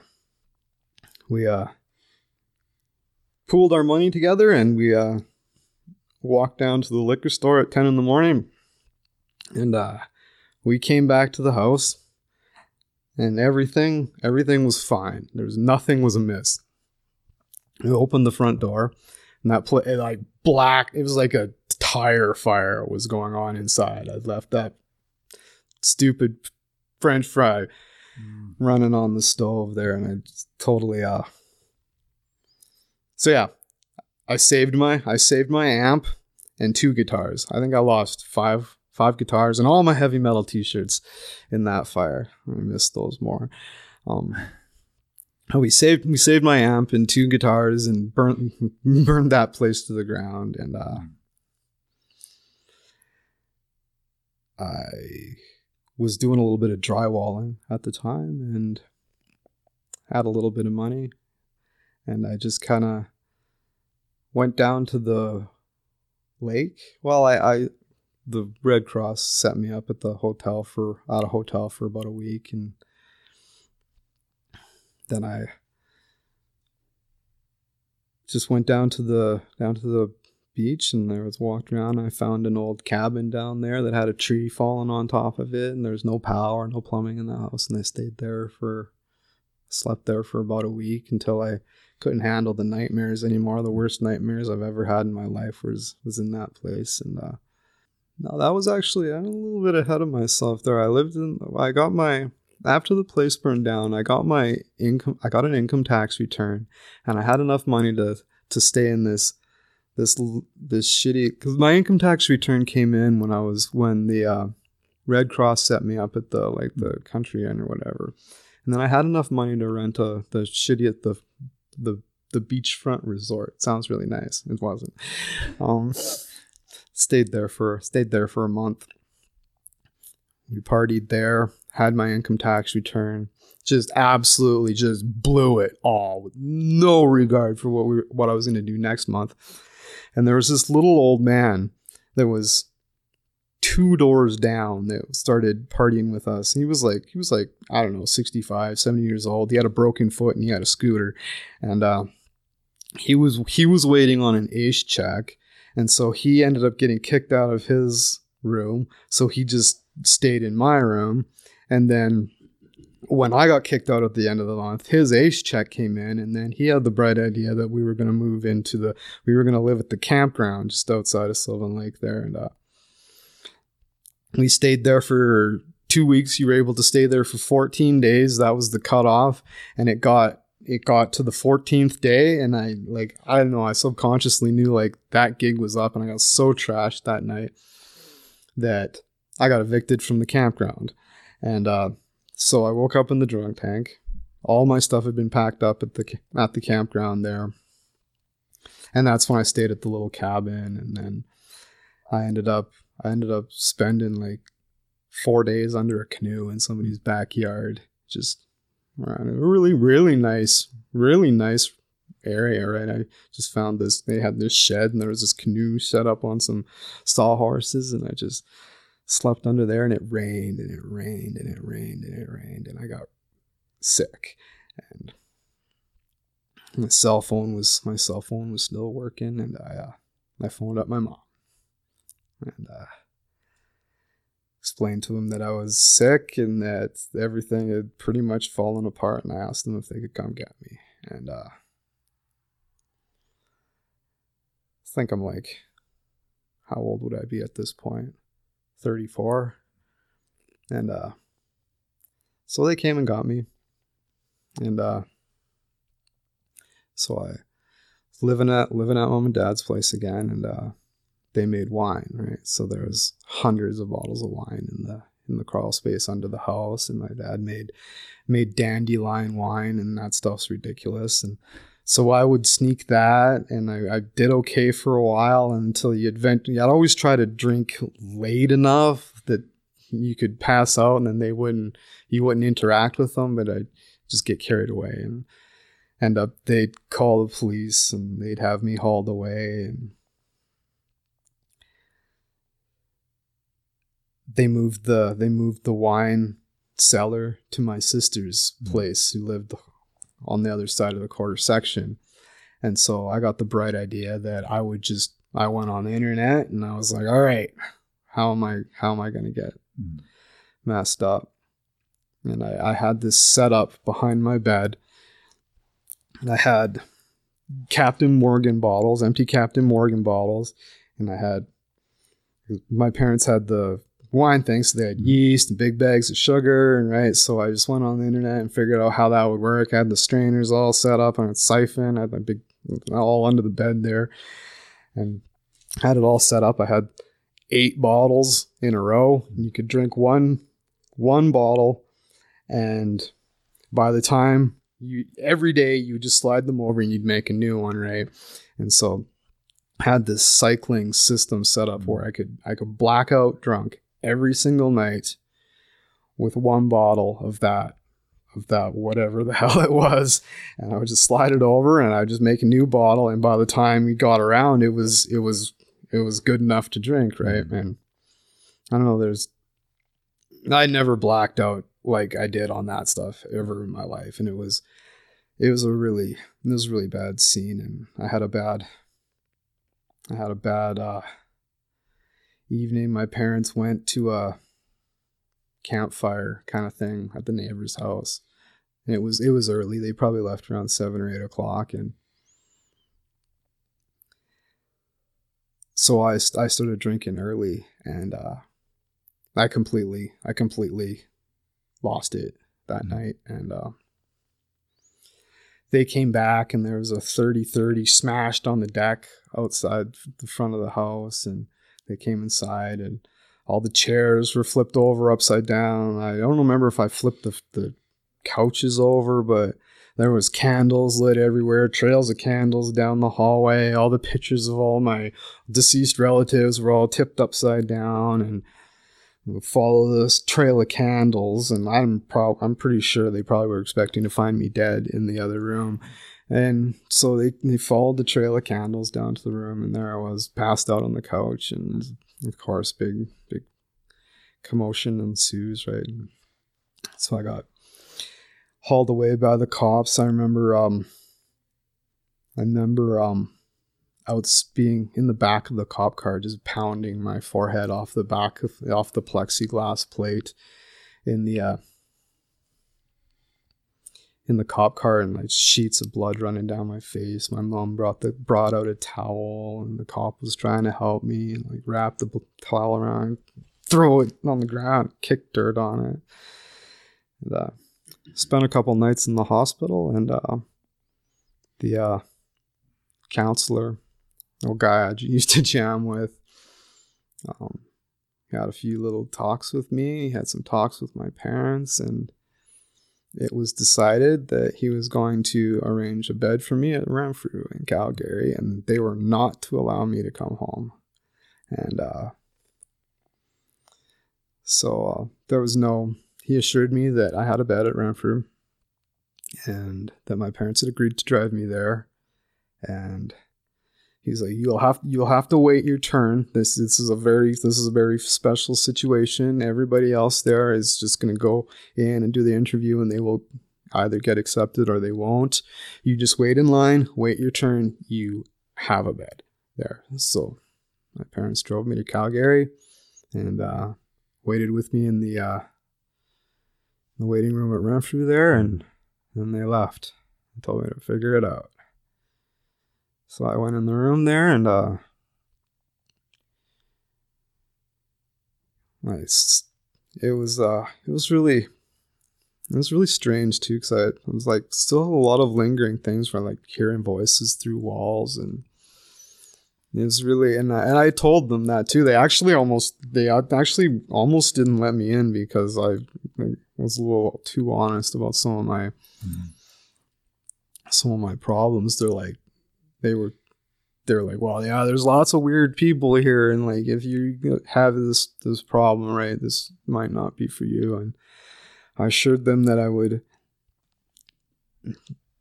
we uh, pooled our money together, and we uh, walked down to the liquor store at ten in the morning, and uh, we came back to the house and everything everything was fine. There was nothing was amiss. We opened the front door, and that pla like black. It was like a tire fire was going on inside. I left that stupid French fry mm. running on the stove there, and I just totally uh. So yeah, I saved my I saved my amp and two guitars. I think I lost five five guitars and all my heavy metal t-shirts in that fire. I miss those more. Um, we saved we saved my amp and two guitars and burnt burned that place to the ground and uh, I was doing a little bit of drywalling at the time and had a little bit of money and I just kind of went down to the lake. Well, I, I the Red Cross set me up at the hotel for at a hotel for about a week, and then I just went down to the down to the beach and I was walking around. I found an old cabin down there that had a tree falling on top of it, and there's no power, no plumbing in the house. And I stayed there for slept there for about a week until I couldn't handle the nightmares anymore. The worst nightmares I've ever had in my life was was in that place, and uh, no, that was actually I'm a little bit ahead of myself there. I lived in I got my after the place burned down, I got my income I got an income tax return and I had enough money to to stay in this this this shitty cuz my income tax return came in when I was when the uh, Red Cross set me up at the like the country inn or whatever. And then I had enough money to rent a the shitty at the the the beachfront resort. Sounds really nice. It wasn't. Um stayed there for stayed there for a month. We partied there, had my income tax return, just absolutely just blew it all with no regard for what we what I was going to do next month. And there was this little old man that was two doors down that started partying with us. He was like he was like I don't know, 65, 70 years old. He had a broken foot and he had a scooter and uh he was he was waiting on an ACE check and so he ended up getting kicked out of his room. So he just stayed in my room. And then when I got kicked out at the end of the month, his ACE check came in, and then he had the bright idea that we were going to move into the, we were going to live at the campground just outside of Sylvan Lake there. And uh, we stayed there for two weeks. You were able to stay there for 14 days. That was the cutoff. And it got it got to the 14th day and I like I don't know I subconsciously knew like that gig was up and I got so trashed that night that I got evicted from the campground. And uh, so I woke up in the drunk tank. All my stuff had been packed up at the at the campground there. And that's when I stayed at the little cabin and then I ended up I ended up spending like 4 days under a canoe in somebody's backyard just Right. A really, really nice, really nice area, right? I just found this. They had this shed, and there was this canoe set up on some sawhorses, and I just slept under there. And it rained, and it rained, and it rained, and it rained, and I got sick. And my cell phone was my cell phone was still working, and I uh, I phoned up my mom, and uh, explained to them that I was sick and that everything had pretty much fallen apart, and I asked them if they could come get me. And uh, I think I'm like, how old would I be at this point? 34. And uh, so they came and got me. And uh, so I living at living at mom and dad's place again, and uh, they made wine, right? So there was hundreds of bottles of wine in the in the crawl space under the house, and my dad made made dandelion wine, and that stuff's ridiculous. And so I would sneak that, and I, I did okay for a while until you eventually. I'd always try to drink late enough that you could pass out, and then they wouldn't you wouldn't interact with them, but I'd just get carried away and end up they'd call the police and they'd have me hauled away and they moved the they moved the wine cellar to my sister's place who lived on the other side of the quarter section. And so i got the bright idea that i would just i went on the internet and i was like all right how am i how am i going to get Mm. messed up? And I, I had this set up behind my bed. And i had captain morgan bottles empty captain morgan bottles. And i had my parents had the wine thing so they had yeast and big bags of sugar and right? So i just went on the internet and figured out how that would work. I had the strainers all set up on a siphon. I had my big all under the bed there and had it all set up. I had eight bottles in a row. You could drink one one bottle and by the time you every day you just slide them over and you'd make a new one right? And so had this cycling system set up where i could i could blackout drunk every single night with one bottle of that of that whatever the hell it was. And i would just slide it over and i would just make a new bottle. And by the time we got around it was it was it was good enough to drink right? And i don't know there's i never blacked out like i did on that stuff ever in my life. And it was it was a really it was a really bad scene. And i had a bad i had a bad uh evening my parents went to a campfire kind of thing at the neighbor's house. And it was it was early. They probably left around seven or eight o'clock and so i i started drinking early and uh i completely i completely lost it that Mhm. night. And uh they came back and there was a 30-30 smashed on the deck outside the front of the house and they came inside and all the chairs were flipped over upside down. I don't remember if i flipped the, the couches over but there was candles lit everywhere trails of candles down the hallway. All the pictures of all my deceased relatives were all tipped upside down and follow this trail of candles. And i'm i'm pretty sure they probably were expecting to find me dead in the other room and so they, they followed the trail of candles down to the room and there i was passed out on the couch and of course big big commotion ensues right? And so i got hauled away by the cops. I remember um i remember um I was being in the back of the cop car, just pounding my forehead off the back of off the plexiglass plate in the uh, in the cop car, and like sheets of blood running down my face. My mom brought the brought out a towel, and the cop was trying to help me, and like wrap the towel around, throw it on the ground, kick dirt on it. And, uh, spent a couple nights in the hospital, and uh, the uh, counselor old guy I used to jam with. Um, had a few little talks with me. He had some talks with my parents, and it was decided that he was going to arrange a bed for me at Renfrew in Calgary, and they were not to allow me to come home. And uh, so uh, there was no. He assured me that I had a bed at Renfrew, and that my parents had agreed to drive me there, and He's like, you'll have you'll have to wait your turn. This this is a very this is a very special situation. Everybody else there is just gonna go in and do the interview, and they will either get accepted or they won't. You just wait in line, wait your turn. You have a bed there. So my parents drove me to Calgary, and uh, waited with me in the uh, the waiting room at Renfrew there, and then they left and told me to figure it out. So I went in the room there and uh nice. It was uh it was really it was really strange too because I was like still a lot of lingering things from like hearing voices through walls and it was really and I, and I told them that too. They actually almost they actually almost didn't let me in because I was a little too honest about some of my Mhm. some of my problems. They're like they were they're like, well, yeah, there's lots of weird people here, and like if you have this this problem, right, this might not be for you. And I assured them that I would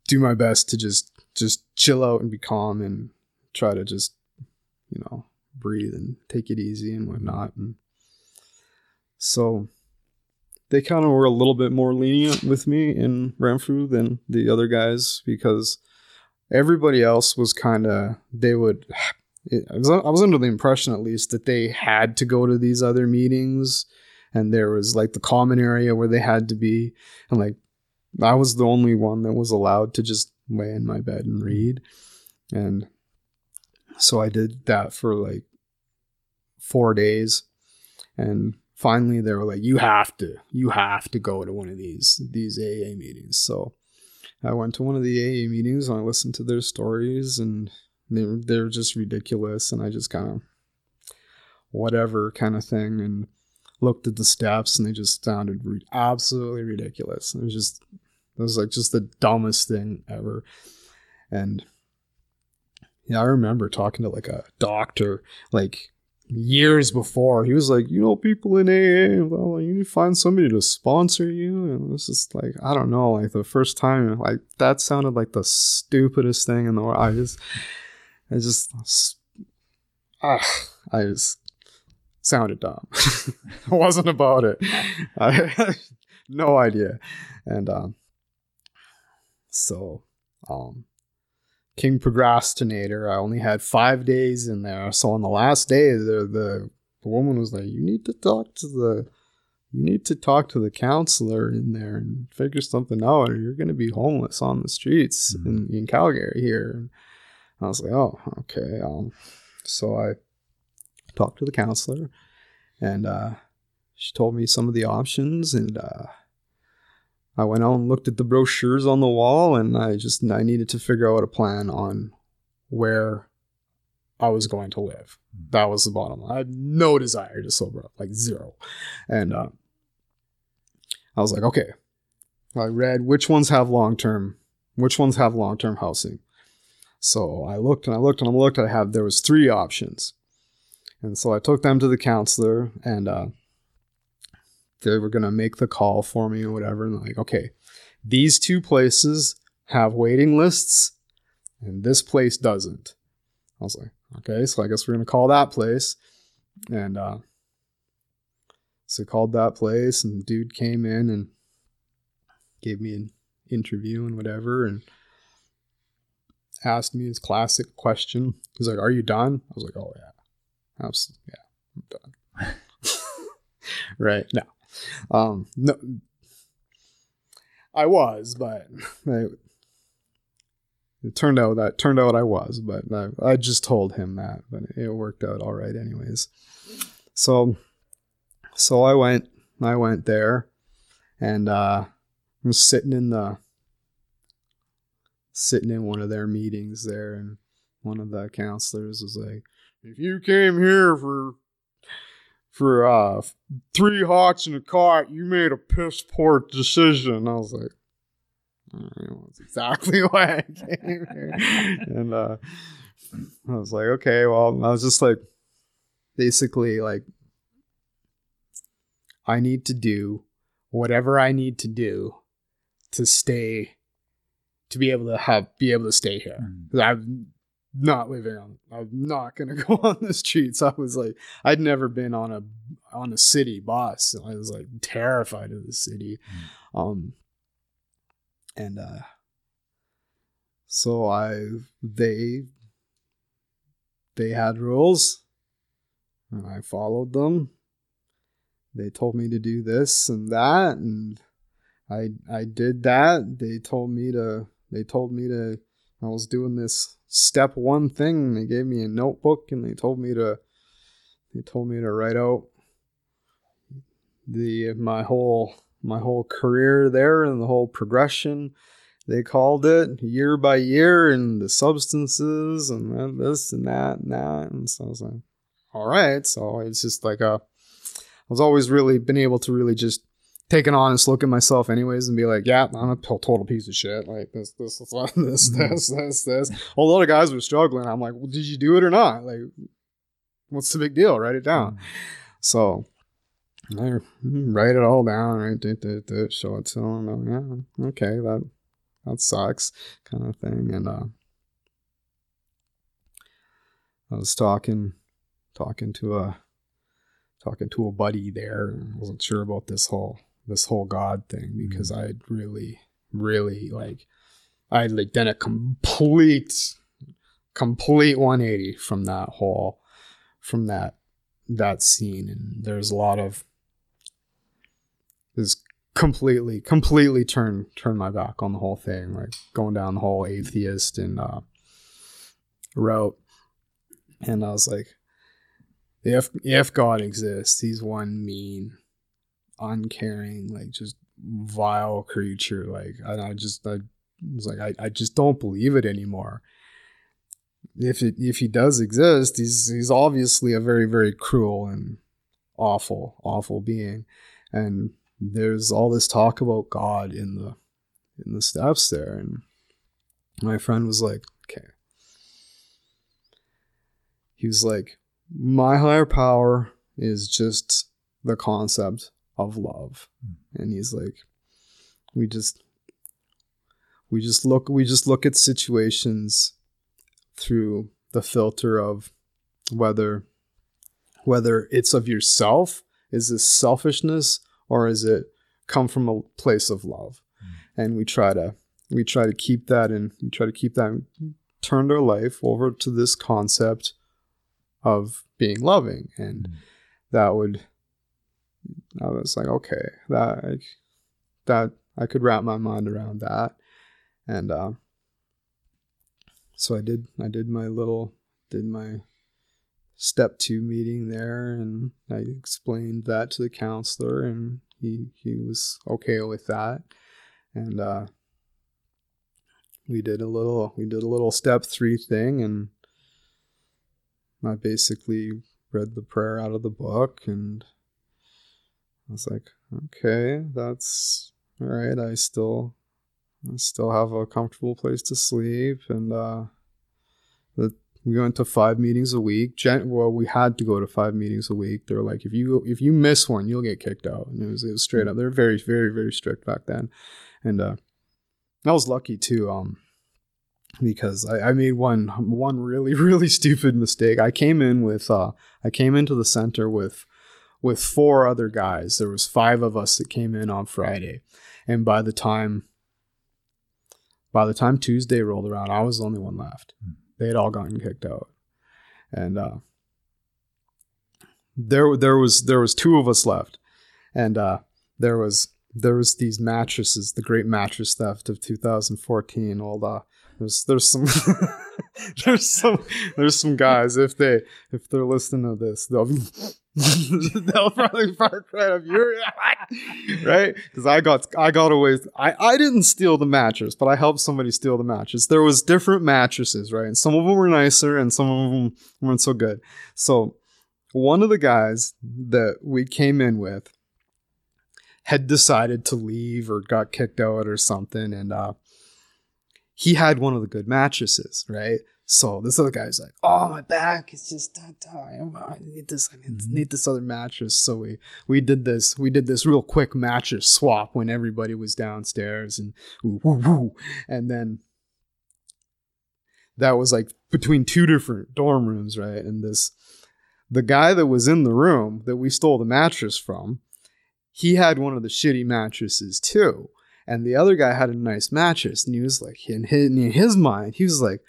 do my best to just just chill out and be calm and try to just you know breathe and take it easy and whatnot. And so they kind of were a little bit more lenient with me in Renfrew than the other guys because everybody else was kind of they would. I, was, I was under the impression, at least, that they had to go to these other meetings, and there was like the common area where they had to be, and like I was the only one that was allowed to just lay in my bed and read, and so I did that for like four days, and finally they were like, "You have to, you have to go to one of these these AA meetings." So I went to one of the AA meetings and I listened to their stories, and they're they're just ridiculous, and I just kind of whatever kind of thing, and looked at the steps, and they just sounded re- absolutely ridiculous. It was just it was like just the dumbest thing ever, and yeah, I remember talking to like a doctor, like years before. He was like, you know, people in AA, well, you need to find somebody to sponsor you. And it was just like, I don't know, like the first time, like that sounded like the stupidest thing in the world. I just, I just, ah, I just sounded dumb. it wasn't about it. I had no idea. And, um, so, um, King Procrastinator. I only had five days in there. So on the last day, the, the, the woman was like, You need to talk to the you need to talk to the counselor in there and figure something out, or you're gonna be homeless on the streets mm-hmm. in, in Calgary here. And I was like, Oh, okay. Um so I talked to the counselor and uh she told me some of the options and uh I went out and looked at the brochures on the wall, and I just I needed to figure out a plan on where I was going to live. That was the bottom line. I had no desire to sober up, like zero. And uh, I was like, okay. I read which ones have long term, which ones have long term housing. So I looked and I looked and I looked. I have there was three options, and so I took them to the counselor and. Uh, they were going to make the call for me or whatever. And like, okay, these two places have waiting lists and this place doesn't. I was like, okay, so I guess we're going to call that place. And uh, so called that place and dude came in and gave me an interview and whatever and asked me his classic question. He's like, are you done? I was like, oh yeah, absolutely. Yeah, I'm done. right. No, um, no, I was, but I, it turned out that turned out I was, but I, I just told him that, but it worked out all right, anyways. So, so I went, I went there, and uh, I was sitting in the sitting in one of their meetings there, and one of the counselors was like, "If you came here for for uh, three hots in a cart, you made a piss poor decision. I was like, that's exactly why I came here. and uh, I was like, okay, well, I was just like, basically, like, I need to do whatever I need to do to stay, to be able to have, be able to stay here. Mm. I've not living on I'm not gonna go on the streets. I was like I'd never been on a on a city bus. I was like terrified of the city. Mm. Um and uh so I they they had rules and I followed them. They told me to do this and that and I I did that. They told me to they told me to I was doing this step one thing. They gave me a notebook and they told me to they told me to write out the my whole my whole career there and the whole progression. They called it year by year and the substances and this and that and that. And so I was like all right. So it's just like a I was always really been able to really just take an honest look at myself anyways and be like, yeah, I'm a total piece of shit. Like this, this, this, this, mm-hmm. this, this, this. A lot of guys were struggling. I'm like, well, did you do it or not? Like, what's the big deal? Write it down. Mm-hmm. So I write it all down, right? Do, do, do, show it to them. Yeah, okay, that that sucks kind of thing and uh i was talking talking to a talking to a buddy there and wasn't sure about this whole this whole god thing because i'd really really like i'd like done a complete complete 180 from that whole from that that scene. And there's a lot of this completely completely turn turn my back on the whole thing like going down the whole atheist and uh route. And i was like if if god exists he's one mean uncaring like just vile creature like i, I just i was like I, I just don't believe it anymore if it, if he does exist he's he's obviously a very very cruel and awful awful being and there's all this talk about God in the in the steps there, and my friend was like, "Okay." He was like, "My higher power is just the concept of love," hmm. and he's like, "We just." We just look we just look at situations through the filter of whether whether it's of yourself is this selfishness or is it come from a place of love? Hmm. And we try to we try to keep that and we try to keep that turned our life over to this concept of being loving. And hmm. that would i was like okay that that i could wrap my mind around that and uh so i did i did my little did my step two meeting there and I explained that to the counselor and he he was okay with that. And uh we did a little we did a little step three thing and I basically read the prayer out of the book and I was like, okay, that's all right. I still I still have a comfortable place to sleep and uh the we went to five meetings a week. Gen- well, we had to go to five meetings a week. They're like, if you if you miss one, you'll get kicked out. And it was, it was straight up. They're very very very strict back then, and uh, I was lucky too. Um, because I, I made one one really really stupid mistake. I came in with uh, I came into the center with with four other guys. There was five of us that came in on Friday, and by the time by the time Tuesday rolled around, I was the only one left. They had all gotten kicked out, and uh, there there was there was two of us left, and uh, there was there was these mattresses, the great mattress theft of 2014. All the there's there's some there's some there's some guys if they if they're listening to this they'll they'll probably park right up your right? Because I got I got away I I didn't steal the mattress but I helped somebody steal the mattress. There was different mattresses right? And some of them were nicer and some of them weren't so good. So one of the guys that we came in with had decided to leave or got kicked out or something and uh he had one of the good mattresses, right? So this other guy's like, "Oh, my back is just that time. I need this. I need, mm-hmm. need this other mattress." So we we did this. We did this real quick mattress swap when everybody was downstairs, and woo, woo, woo. and then that was like between two different dorm rooms, right? And this the guy that was in the room that we stole the mattress from, he had one of the shitty mattresses too and the other guy had a nice mattress and he was like in his, in his mind he was like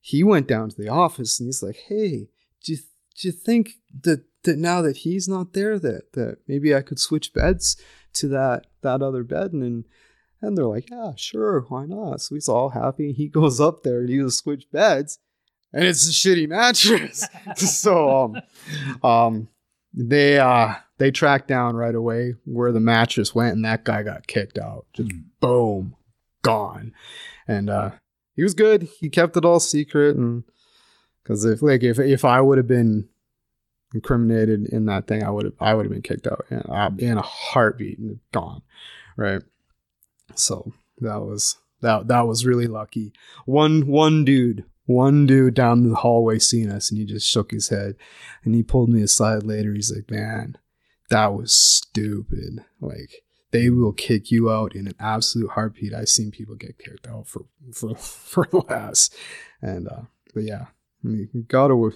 he went down to the office and he's like hey do you, do you think that that now that he's not there that that maybe i could switch beds to that that other bed? And and they're like yeah sure why not? So he's all happy he goes up there and he just switch beds and it's a shitty mattress. So um um they uh they tracked down right away where the mattress went and that guy got kicked out. Just boom gone. And uh he was good. He kept it all secret and because if like if if i would have been incriminated in that thing i would have i would have been kicked out in, uh, in a heartbeat and gone right? So that was that that was really lucky. One one dude one dude down the hallway seen us and he just shook his head and he pulled me aside later. He's like man that was stupid like they will kick you out in an absolute heartbeat. I've seen people get kicked out for for for less, and uh, but yeah, he got away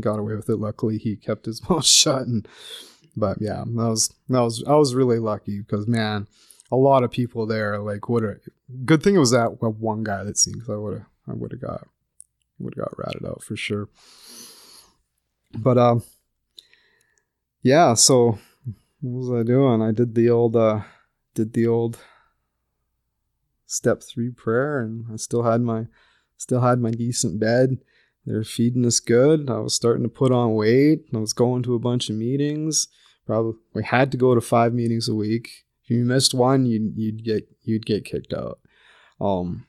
got away with it. Luckily, he kept his mouth shut, and but yeah, that was that was I was really lucky because man, a lot of people there like what a good thing it was that one guy that seen because I would have I would have got would have got ratted out for sure. But um, yeah. So what was I doing? I did the old uh, did the old step three prayer, and I still had my still had my decent bed. They were feeding us good. I was starting to put on weight. I was going to a bunch of meetings. Probably we had to go to five meetings a week. If you missed one, you'd you'd get you'd get kicked out. Um,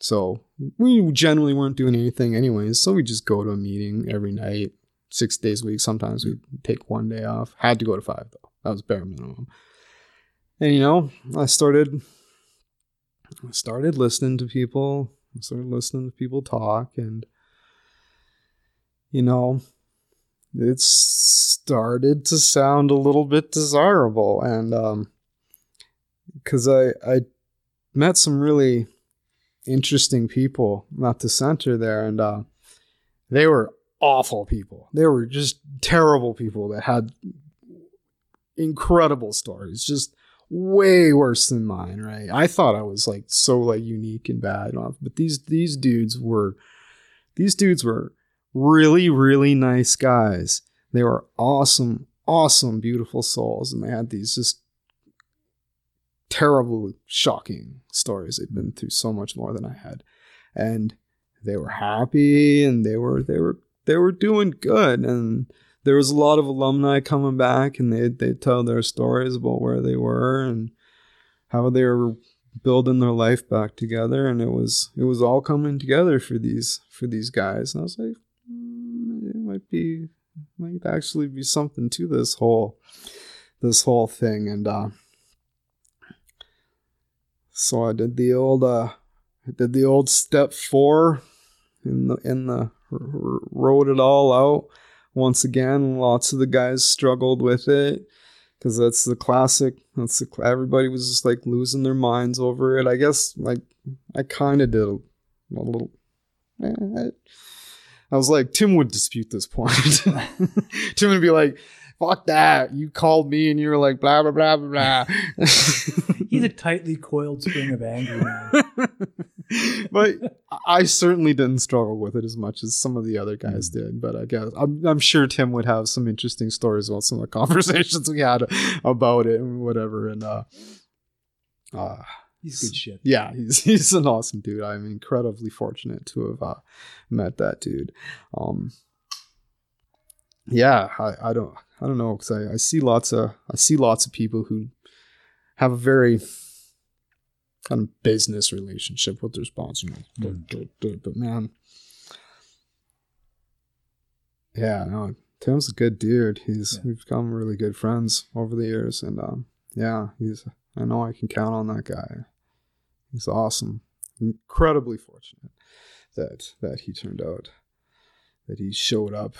so we generally weren't doing anything anyways. So we just go to a meeting every night, six days a week. Sometimes we take one day off. Had to go to five though. That was bare minimum. And you know, I started I started listening to people. I started listening to people talk and you know, it started to sound a little bit desirable and um because I I met some really interesting people not to center there and uh they were awful people they were just terrible people that had incredible stories just way worse than mine right i thought i was like so like unique and bad but these these dudes were these dudes were really really nice guys they were awesome awesome beautiful souls and they had these just terrible, shocking stories. They'd been through so much more than I had, and they were happy and they were they were they were doing good. And there was a lot of alumni coming back, and they they tell their stories about where they were and how they were building their life back together. And it was it was all coming together for these for these guys. And I was like, mm, it might be might actually be something to this whole this whole thing and uh so I did the old uh I did the old step 4 in the in the wrote it all out once again lots of the guys struggled with it because that's the classic that's the everybody was just like losing their minds over it. I guess like i kind of did a, a little eh, I, I was like tim would dispute this point. Tim would be like fuck that you called me and you were like blah blah blah blah blah He's a tightly coiled spring of anger. but I certainly didn't struggle with it as much as some of the other guys mm. did. But I guess I'm, I'm, sure Tim would have some interesting stories about some of the conversations we had about it and whatever. And uh, uh he's good shit. Yeah, he's he's an awesome dude. I'm incredibly fortunate to have uh, met that dude. Um, yeah, I, I don't I don't know because I, I see lots of I see lots of people who have a very kind of business relationship with their sponsor. Mm. But man, yeah, no, Tim's a good dude. He's yeah. we've become really good friends over the years, and um, yeah, he's I know I can count on that guy. He's awesome. Incredibly fortunate that that he turned out, that he showed up.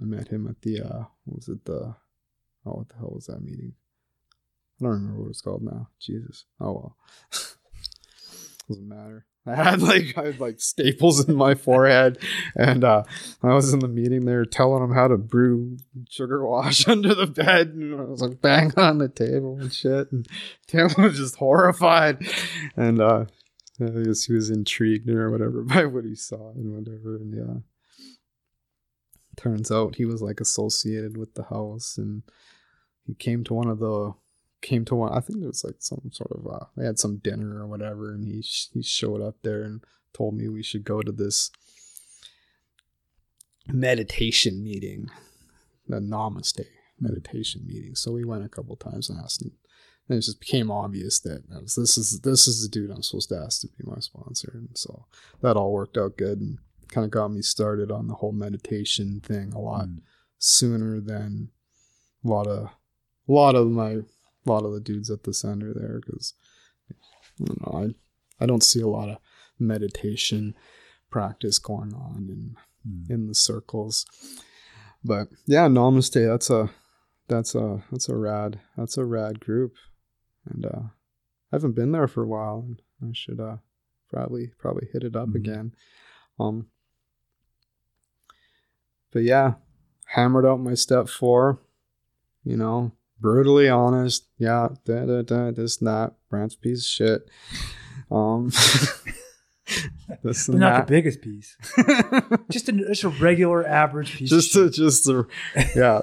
I met him at the uh, what was it the oh what the hell was that meeting? I don't remember what it's called now. Jesus. Oh well. Doesn't matter. I had like I had like staples in my forehead, and uh, I was in the meeting there telling them how to brew sugar wash under the bed, and I was like bang on the table and shit. And Tim was just horrified, and uh, I guess he was intrigued or whatever by what he saw and whatever. And yeah, turns out he was like associated with the house, and he came to one of the came to one. I think it was like some sort of uh, they had some dinner or whatever, and he he showed up there and told me we should go to this meditation meeting, the Namaste meditation meeting. So we went a couple times and asked him. And it just became obvious that was, this is this is the dude I'm supposed to ask to be my sponsor, and so that all worked out good and kind of got me started on the whole meditation thing a lot mm. sooner than a lot of a lot of my a lot of the dudes at the center there because I don't know I I don't see a lot of meditation practice going on in mm. in the circles. But yeah, Namaste. That's a that's a that's a rad that's a rad group. and uh, I haven't been there for a while. And I should uh, probably probably hit it up Mhm. again. Um, but yeah, hammered out my step four. You know, brutally honest. Yeah, da da da. This and that. Brant's piece of shit. Um, this But not that. the biggest piece. Just a, just a regular average piece. just of a, shit. just a yeah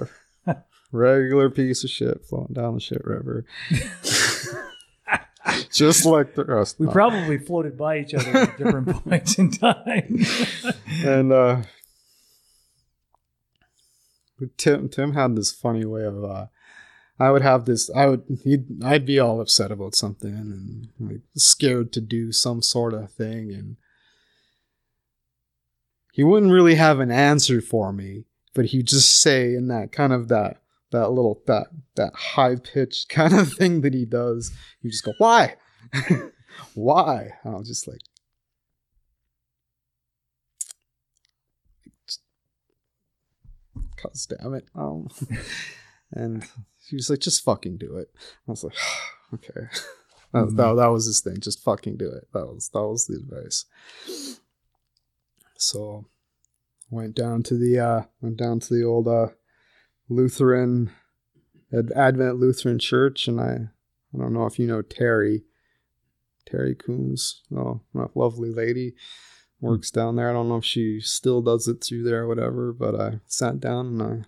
regular piece of shit floating down the shit river just like the rest we probably floated by each other at different points in time. and uh tim tim had this funny way of uh I would have this. I would. He'd. I'd be all upset about something and like scared to do some sort of thing, and he wouldn't really have an answer for me. But he'd just say in that kind of that that little that that high pitched kind of thing that he does. You just go, why, why? I was just like, cause damn it. Um, and he was like, just fucking do it. I was like, okay. That, Mhm. that, that was his thing. Just fucking do it. That was that was the advice. So went down to the uh went down to the old uh Lutheran Ad- Advent Lutheran Church and I I don't know if you know Terry Terry Coons. Oh, lovely lady works down there. I don't know if she still does it through there or whatever, but I sat down and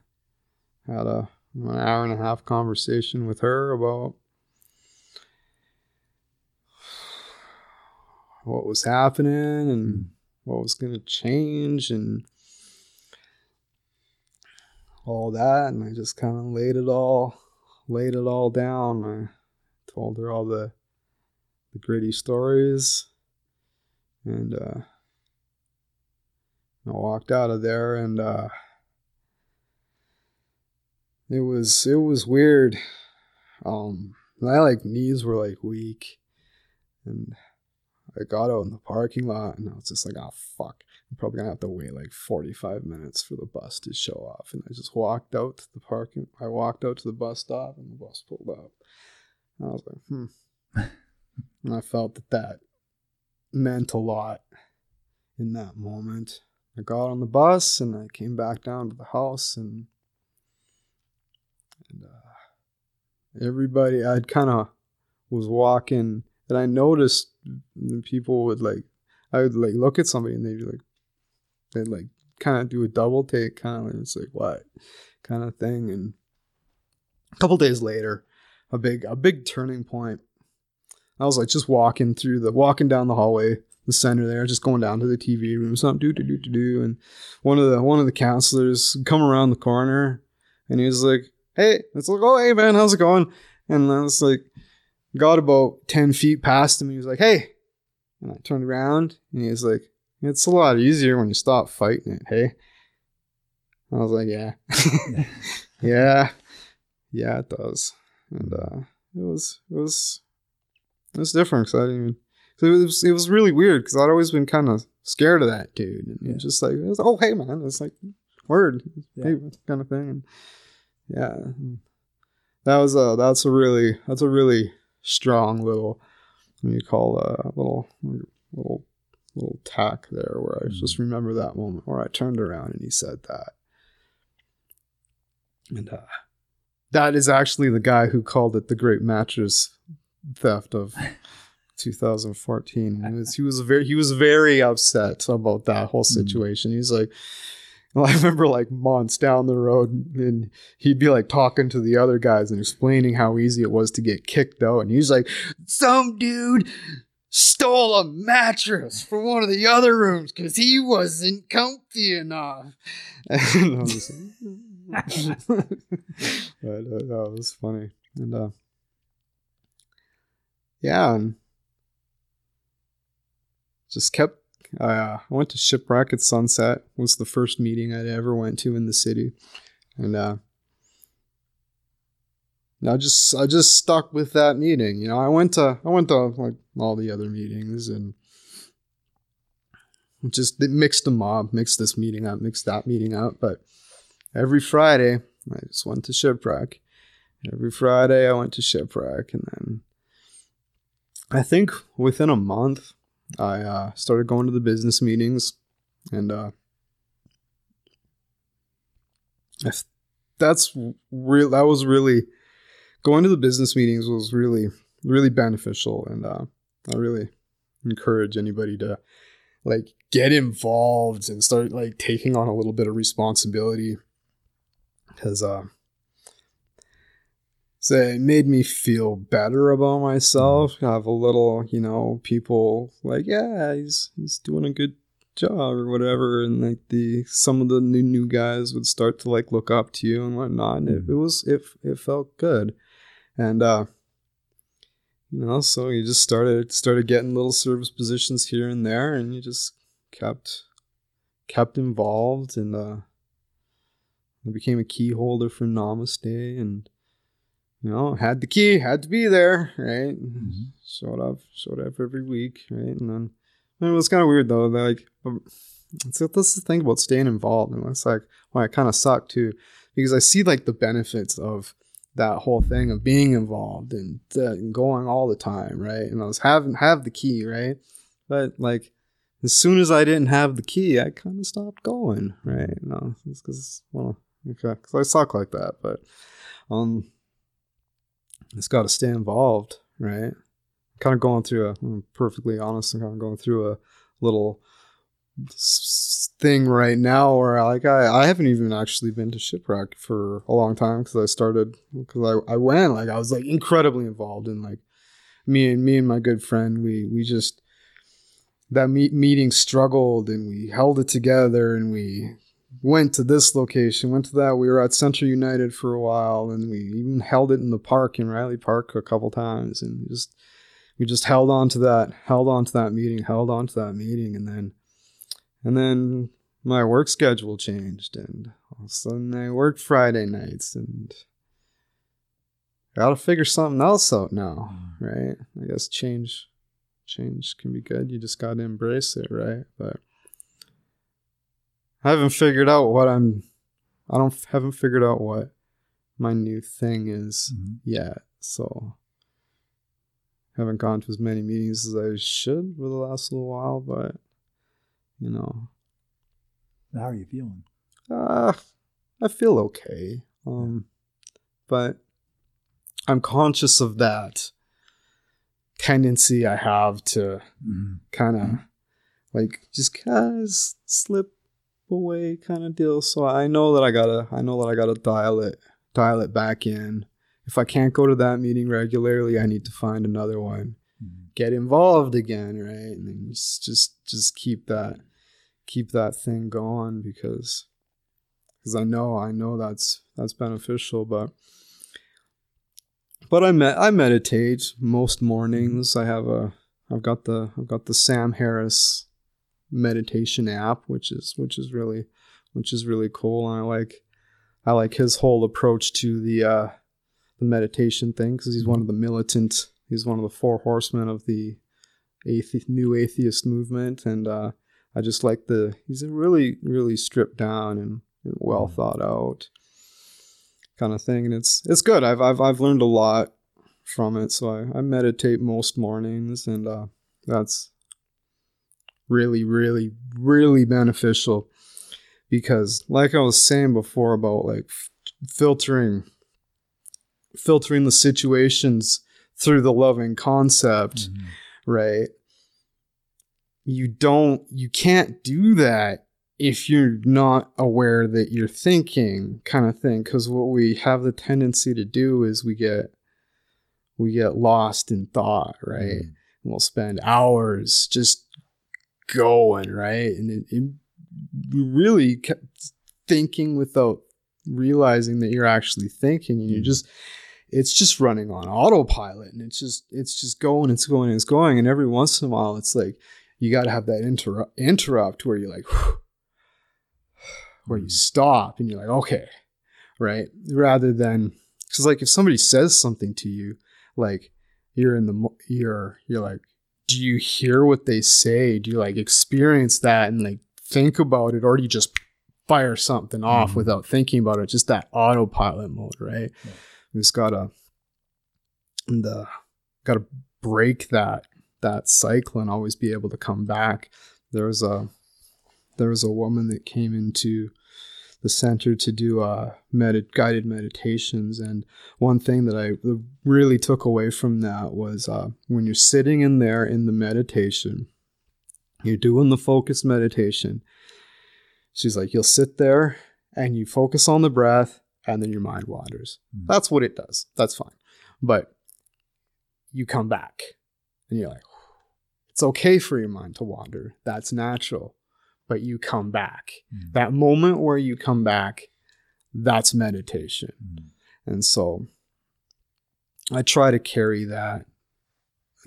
I had a an hour and a half conversation with her about what was happening and what was going to change and all that and I just kind of laid it all laid it all down I told her all the the gritty stories and uh I walked out of there and uh it was it was weird um my like knees were like weak and I got out in the parking lot and I was just like, oh fuck. I'm probably gonna have to wait like 45 minutes for the bus to show off. And I just walked out to the parking I walked out to the bus stop and the bus pulled up. And I was like, hmm. and I felt that that meant a lot in that moment. I got on the bus and I came back down to the house and and uh, everybody I'd kind of was walking and I noticed people would like I would like look at somebody and they'd be like they'd like kind of do a double take kind of and it's like what? kind of thing and a couple days later a big a big turning point. I was like just walking through the walking down the hallway the center there just going down to the TV room something do do do do do and one of the one of the counselors come around the corner and he was like hey it's like oh hey man how's it going and I was like got about 10 feet past him. He was like, hey. And I turned around and he was like, it's a lot easier when you stop fighting it, hey? I was like, yeah. yeah. Yeah, it does. And uh, it was, it was, it was different because I didn't even, so it was, it was really weird because I'd always been kind of scared of that dude. And Yeah. it's just like, it was, oh, hey, man. It's like, word, Yeah. hey, kind of thing. And yeah. Mm. That was a, that's a really, that's a really, strong little what do you call a little little little tack there where I just mm-hmm. remember that moment where I turned around and he said that. And uh, that is actually the guy who called it the great mattress theft of 2014. He was he was very he was very upset about that whole situation. He's like well, I remember like months down the road, and he'd be like talking to the other guys and explaining how easy it was to get kicked out. And he's like, Some dude stole a mattress from one of the other rooms because he wasn't comfy enough. And I was like, but, uh, that was funny. And uh, yeah, and just kept uh, I went to Shipwreck at sunset. Was the first meeting I'd ever went to in the city, and uh, I just I just stuck with that meeting. You know, I went to I went to like all the other meetings and just mixed them up, mixed this meeting up, mixed that meeting up. But every Friday, I just went to Shipwreck. Every Friday, I went to Shipwreck, and then I think within a month, I uh, started going to the business meetings, and uh, if that's real, that was really going to the business meetings was really really beneficial, and uh, I really encourage anybody to like get involved and start like taking on a little bit of responsibility because uh so it made me feel better about myself. Have a little you know people like yeah he's he's doing a good job or whatever and like the some of the new new guys would start to like look up to you and whatnot and it, it was it, it felt good. And uh you know so you just started started getting little service positions here and there and you just kept kept involved and uh I became a key holder for namaste and you know had the key had to be there right mm-hmm. showed up showed up every week right and then it was kind of weird though like so this is the thing about staying involved and it's like why it kind of sucked too because i see like the benefits of that whole thing of being involved and, uh, and going all the time, right? And I was having have the key, right? But like as soon as I didn't have the key, I kind of stopped going, right? No, it's because well, okay, because I suck like that. But um, it's got to stay involved, right? kind of going through a, I'm perfectly honest, I'm kind of going through a little thing right now where like I, I haven't even actually been to shipwreck for a long time because I started because I, I went like I was like incredibly involved in like me and me and my good friend we we just that meet, meeting struggled and we held it together and we went to this location went to that we were at Central United for a while and we even held it in the park in Riley Park a couple times and just we just held on to that held on to that meeting held on to that meeting and then and then my work schedule changed, and all of a sudden I work Friday nights, and I gotta figure something else out now, mm. right? I guess change, change can be good. You just gotta embrace it, right? But I haven't figured out what I'm. I don't haven't figured out what my new thing is mm-hmm. yet, so haven't gone to as many meetings as I should for the last little while, but you know. How are you feeling? Uh, I feel okay. Um, but I'm conscious of that tendency I have to mm-hmm. kind of mm-hmm. like just kind of slip away kind of deal. So I know that I gotta, I know that I gotta dial it, dial it back in. If I can't go to that meeting regularly, I need to find another one. Mm-hmm. Get involved again, right? And then just, just, just keep that keep that thing going because because I know I know that's that's beneficial but but I met I meditate most mornings I have a I've got the I've got the Sam Harris meditation app which is which is really which is really cool and I like I like his whole approach to the uh the meditation thing because he's one of the militant he's one of the four horsemen of the athe- new atheist movement and uh I just like the he's a really really stripped down and, and well mm. thought out kind of thing, and it's it's good. I've I've I've learned a lot from it. So I, I meditate most mornings, and uh, that's really really really beneficial because, like I was saying before about like f- filtering filtering the situations through the loving concept, mm-hmm. right? you don't you can't do that if you're not aware that you're thinking kind of thing because what we have the tendency to do is we get we get lost in thought right mm. we'll spend hours just going right? And it, it, you really kept thinking without realizing that you're actually thinking and you're mm. just it's just running on autopilot and it's just it's just going it's going it's going and every once in a while it's like you got to have that interrupt interrupt where you're like where you stop and you're like okay right? Rather than because like if somebody says something to you like you're in the you're you're like do you hear what they say do you like experience that and like think about it or do you just fire something off mm-hmm. without thinking about it just that autopilot mode right yeah. we just gotta the gotta break that that cycle and always be able to come back. There was a there was a woman that came into the center to do uh, med- guided meditations. And one thing that I really took away from that was uh, when you're sitting in there in the meditation, you're doing the focused meditation. She's like, you'll sit there and you focus on the breath, and then your mind wanders. Mm. That's what it does. That's fine. But you come back and you're like, it's okay for your mind to wander. That's natural but you come back. Mm. That moment where you come back, that's meditation. Mm. And so I try to carry that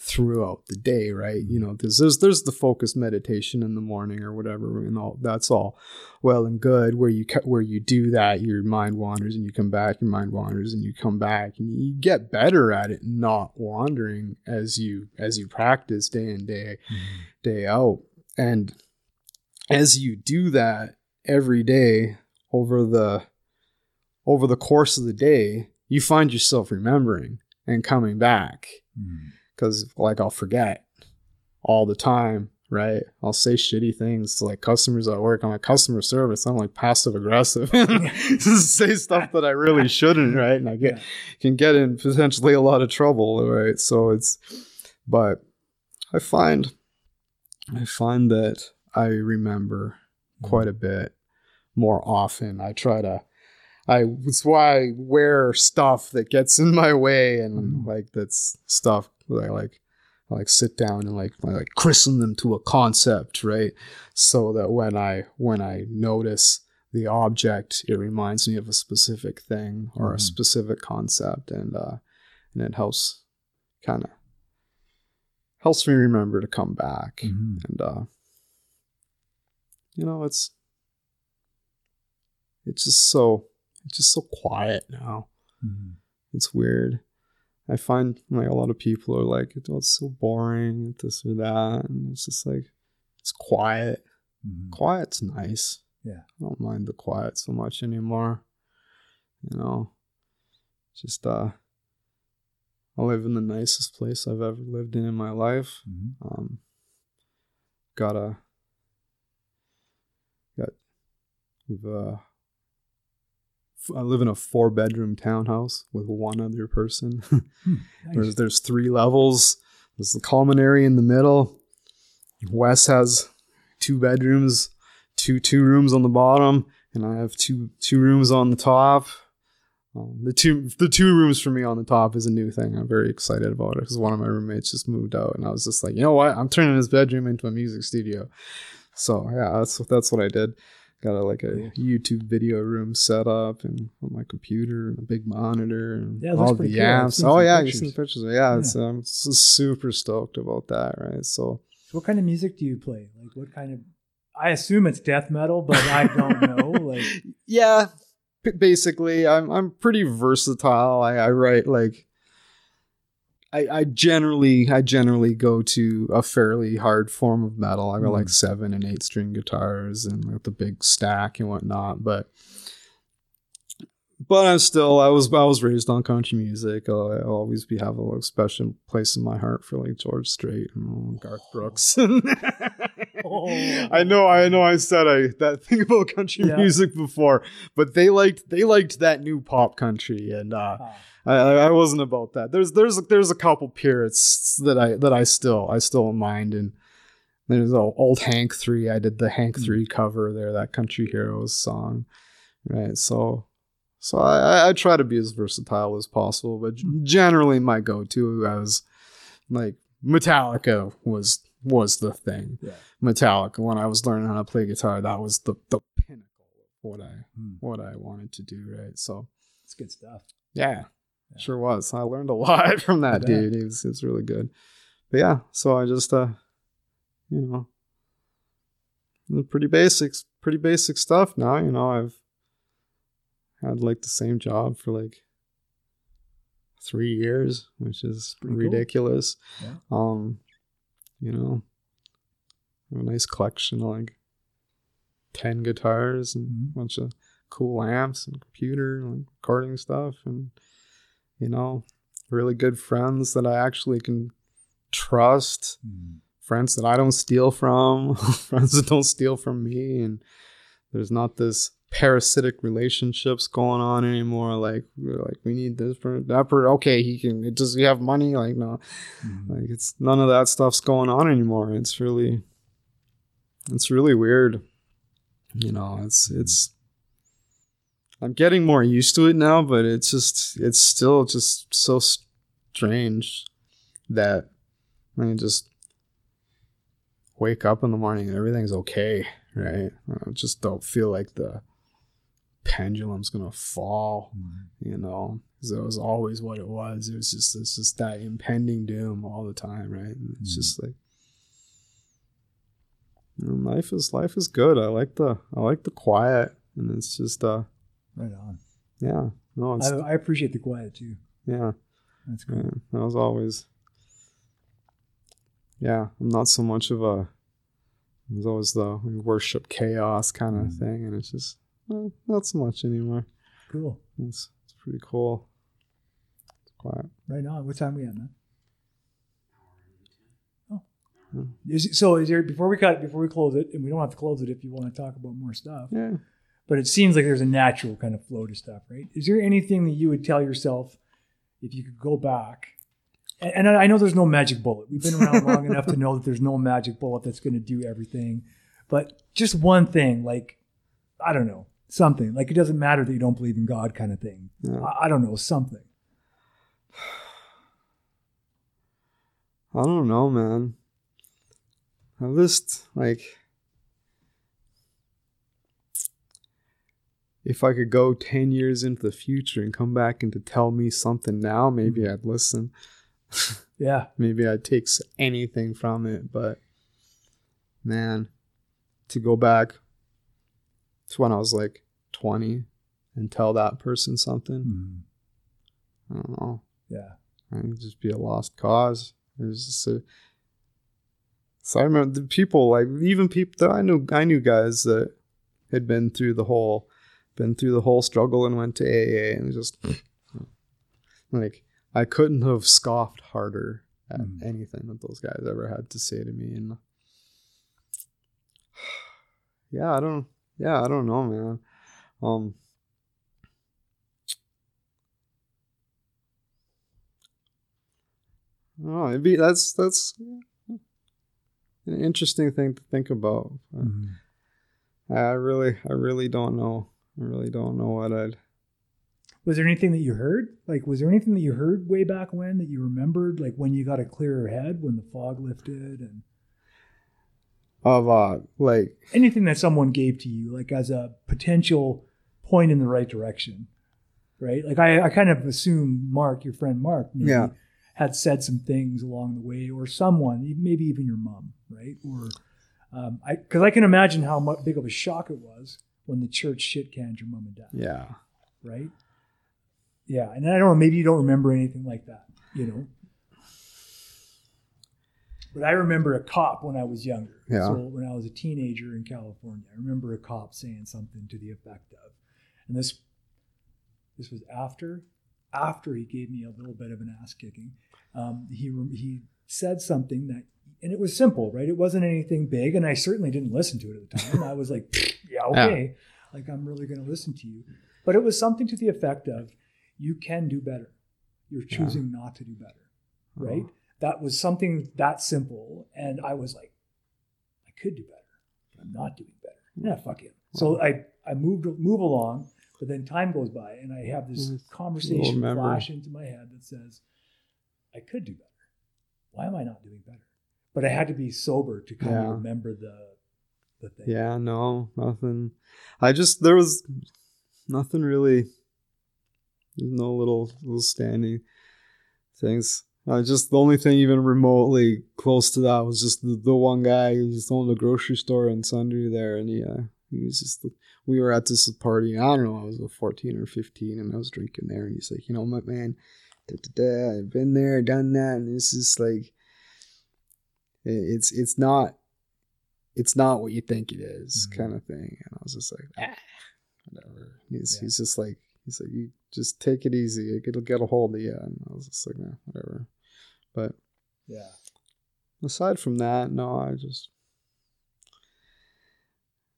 throughout the day, right? You know, there's there's, there's the focused meditation in the morning or whatever, and all that's all well and good. Where you where you do that, your mind wanders and you come back. Your mind wanders and you come back, and you get better at it, not wandering as you as you practice day in day mm-hmm. day out. And as you do that every day over the over the course of the day, you find yourself remembering and coming back. Because, mm. like, I'll forget all the time, right? I'll say shitty things to like customers at work. I'm like customer service. I'm like passive aggressive. say stuff that I really shouldn't, right? And I get can get in potentially a lot of trouble, right? So it's, but I find, I find that I remember mm-hmm. quite a bit more often. I try to I that's why I wear stuff that gets in my way and mm-hmm. like that's stuff that I like I like sit down and like I like christen them to a concept, right? So that when I when I notice the object, it reminds me of a specific thing or mm-hmm. a specific concept and uh and it helps kind of helps me remember to come back mm-hmm. and uh you know, it's it's just so it's just so quiet now. Mm-hmm. It's weird. I find like a lot of people are like, oh, it's so boring, this or that, and it's just like it's quiet. Mm-hmm. Quiet's nice. Yeah, I don't mind the quiet so much anymore. You know, just uh, I live in the nicest place I've ever lived in in my life. Mm-hmm. Um, got a We've uh, I live in a four bedroom townhouse with one other person. hmm, nice. there's, there's three levels. There's the common area in the middle. Wes has two bedrooms, two two rooms on the bottom, and I have two two rooms on the top. Um, the two the two rooms for me on the top is a new thing. I'm very excited about it because one of my roommates just moved out, and I was just like, you know what? I'm turning his bedroom into a music studio. So yeah, that's that's what I did got a, like a YouTube video room set up and on my computer and a big monitor and yeah, all the cool. amps. Oh yeah, you seen pictures. Yeah, yeah. It's, um, super stoked about that, right? So, so, what kind of music do you play? Like, what kind of? I assume it's death metal, but I don't know. Like, yeah, basically, I'm I'm pretty versatile. I, I write like I, I generally I generally go to a fairly hard form of metal. I got mm. like seven and eight string guitars and like the big stack and whatnot. But but I'm still I was I was raised on country music. I'll, I'll always be have a special place in my heart for like George Strait and Garth Brooks. oh. I know I know I said I that thing about country yeah. music before, but they liked they liked that new pop country and uh. I, I wasn't about that. There's there's there's a couple pirates that I that I still I still mind and there's old Hank three. I did the Hank mm. three cover there, that Country Heroes song, right? So so I, I try to be as versatile as possible, but generally my go to was like Metallica was was the thing. Yeah. Metallica when I was learning how to play guitar, that was the the pinnacle of what I mm. what I wanted to do, right? So it's good stuff. Yeah. Yeah. Sure was. I learned a lot from that dude. He was, he was really good. But yeah, so I just uh you know pretty basics pretty basic stuff now. You know, I've had like the same job for like three years, which is ridiculous. Cool. Yeah. Um, you know, a nice collection of like ten guitars and mm-hmm. a bunch of cool amps and computer and recording stuff and you know, really good friends that I actually can trust, Mm. friends that I don't steal from, friends that don't steal from me, and there's not this parasitic relationships going on anymore. Like we're like we need this for that for okay, he can does he have money? Like no, Mm. like it's none of that stuff's going on anymore. It's really it's really weird. You know, it's it's I'm getting more used to it now, but it's just it's still just so strange that I mean just wake up in the morning and everything's okay, right? I just don't feel like the pendulum's gonna fall, Mm. you know, because it was always what it was. It was just it's just that impending doom all the time, right? And it's Mm. just like you know, life is life is good. I like the I like the quiet, and it's just uh Right on. yeah no it's I, I appreciate the quiet too. yeah That's cool. yeah that was always yeah I'm not so much of a it was always the worship chaos kind of Mm. thing, and it's just well, not so much anymore. Cool. It's it's pretty cool. It's quiet. Right on. What time we at, man? Oh. Is, so is there before we cut it, before we close it, and we don't have to close it if you want to talk about more stuff. Yeah. But it seems like there's a natural kind of flow to stuff, right? Is there anything that you would tell yourself if you could go back? And, and I know there's no magic bullet. We've been around long enough to know that there's no magic bullet that's going to do everything. But just one thing, like I don't know, something like it doesn't matter that you don't believe in God, kind of thing. Yeah. I, I don't know, something. I don't know, man. I just like if I could go 10 years into the future and come back and to tell me something now, maybe mm-hmm. I'd listen. Yeah. maybe I'd take anything from it, but man, to go back to when I was like 20 and tell that person something, Mhm. I don't know. Yeah. It'd just be a lost cause. It was just a. So I remember the people like even people that I knew. I knew guys that had been through the whole, been through the whole struggle and went to AA and just like I couldn't have scoffed harder at Mm. anything that those guys ever had to say to me. And yeah, I don't. Yeah, I don't know, man. Um. Oh, it'd be that's that's an interesting thing to think about. Mhm. I really, I really don't know. I really don't know what I'd. Was there anything that you heard? Like, was there anything that you heard way back when that you remembered, like when you got a clearer head, when the fog lifted, and Of uh, like anything that someone gave to you, like as a potential point in the right direction, right? Like, I, I kind of assume Mark, your friend Mark, maybe Yeah. had said some things along the way, or someone, maybe even your mom, right? Or um, I, because I can imagine how mu big of a shock it was when the church shit canned your mom and dad. yeah, right? Yeah, and I don't know, maybe you don't remember anything like that, you know. But I remember a cop when I was younger. Yeah. So when I was a teenager in California, I remember a cop saying something to the effect of, and this this was after after he gave me a little bit of an ass kicking. Um, he he said something that, and it was simple, right? It wasn't anything big, and I certainly didn't listen to it at the time. I was like, yeah, okay, like I'm really going to listen to you. But it was something to the effect of, you can do better. You're Yeah. choosing not to do better, right? Oh. That was something that simple, and I was like, I could do better, but I'm not doing better. Yeah, fuck it. So I I moved move along, but then time goes by, and I have this Mm, conversation flash into my head that says, I could do better. Why am I not doing better? But I had to be sober to kind Yeah. of remember the the thing. yeah, no, nothing. I just there was nothing really. There's no little little standing things. I just the only thing even remotely close to that was just the, the one guy who just owned a grocery store in Sundre there, and he uh, he was just we were at this party. I don't know, I was fourteen or fifteen, and I was drinking there, and he's like, you know, my man, da, da, da, I've been there, done that, and it's just like it- it's it's not it's not what you think it is, Mhm. kind of thing. And I was just like, ah, whatever. He's Yeah. he's just like he's like you just take it easy. It'll get a hold of you. And I was just like, nah, whatever. But Yeah. aside from that, no, I just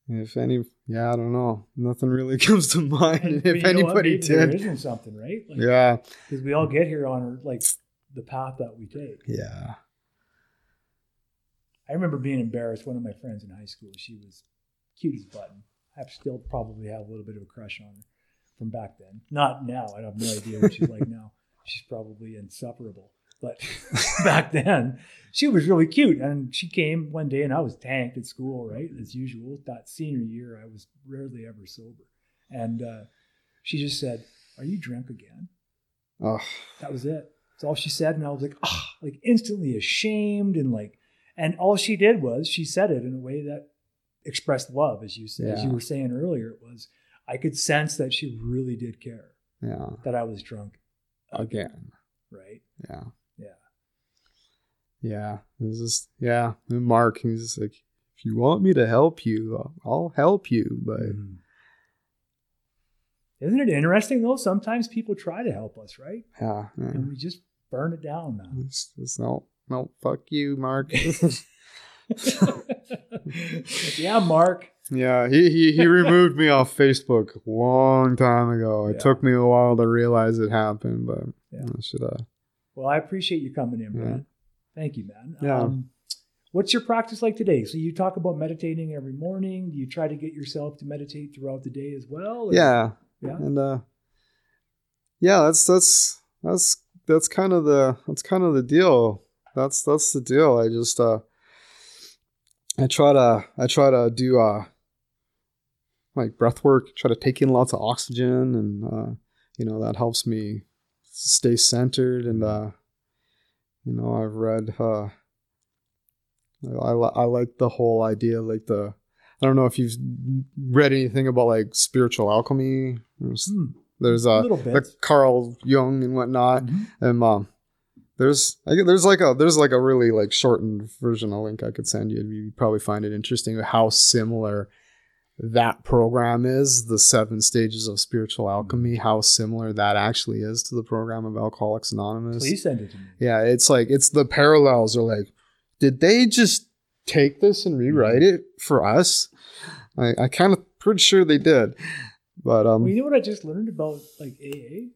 if any, yeah, I don't know. Nothing really comes to mind. And- if know what? anybody Maybe there did, isn't something, right? Like, yeah, Because we all get here on like the path that we take. yeah, I remember being embarrassed. One of my friends in high school, she was cute as a button. I still probably have a little bit of a crush on her from back then. Not now. I have no idea what she's like now. She's probably insufferable. But back then, she was really cute. And she came one day, and I was tanked at school, right? As usual. That senior year, I was rarely ever sober. And uh, she just said, Are you drunk again? oh, That was it. That's all she said. And I was like, ah, like instantly ashamed. And like, and all she did was she said it in a way that expressed love, as you said, as you were saying earlier. It was, I could sense that she really did care yeah, that I was drunk again, right? yeah, Yeah. It's just yeah. And Mark, he's just like, if you want me to help you, I'll- help you, but mm-hmm. Isn't it interesting though? Sometimes people try to help us, right? yeah, yeah. And we just burn it down now. It's, it's no, no, fuck you, Mark. yeah, Mark. Yeah, he, he, he removed me off Facebook a long time ago. It Yeah. took me a while to realize it happened, but Yeah. I should. Well, I appreciate you coming in, Yeah. Thank you, man. Yeah. Um, what's your practice like today? So you talk about meditating every morning. Do you try to get yourself to meditate throughout the day as well? or- Yeah, Yeah. and uh, yeah, that's that's that's that's kind of the that's kind of the deal. That's that's the deal. I just uh, I try to I try to do uh, like breath work. Try to take in lots of oxygen, and uh, you know that helps me stay centered. And uh, you know, I've read uh, I I like the whole idea, like the I don't know if you've read anything about like spiritual alchemy. There's, Hmm, there's a uh, little the bit. Carl Jung and whatnot, Mhm. and um, there's I, there's like a there's like a really like shortened version, a link I could send you. You probably find it interesting how similar that program is, the seven stages of spiritual alchemy. How similar that actually is to the program of Alcoholics Anonymous. Please send it to me. Yeah, it's like it's the parallels are like, did they just take this and rewrite it for us? I, I kind of pretty sure they did, but um, Well, you know what I just learned about like AA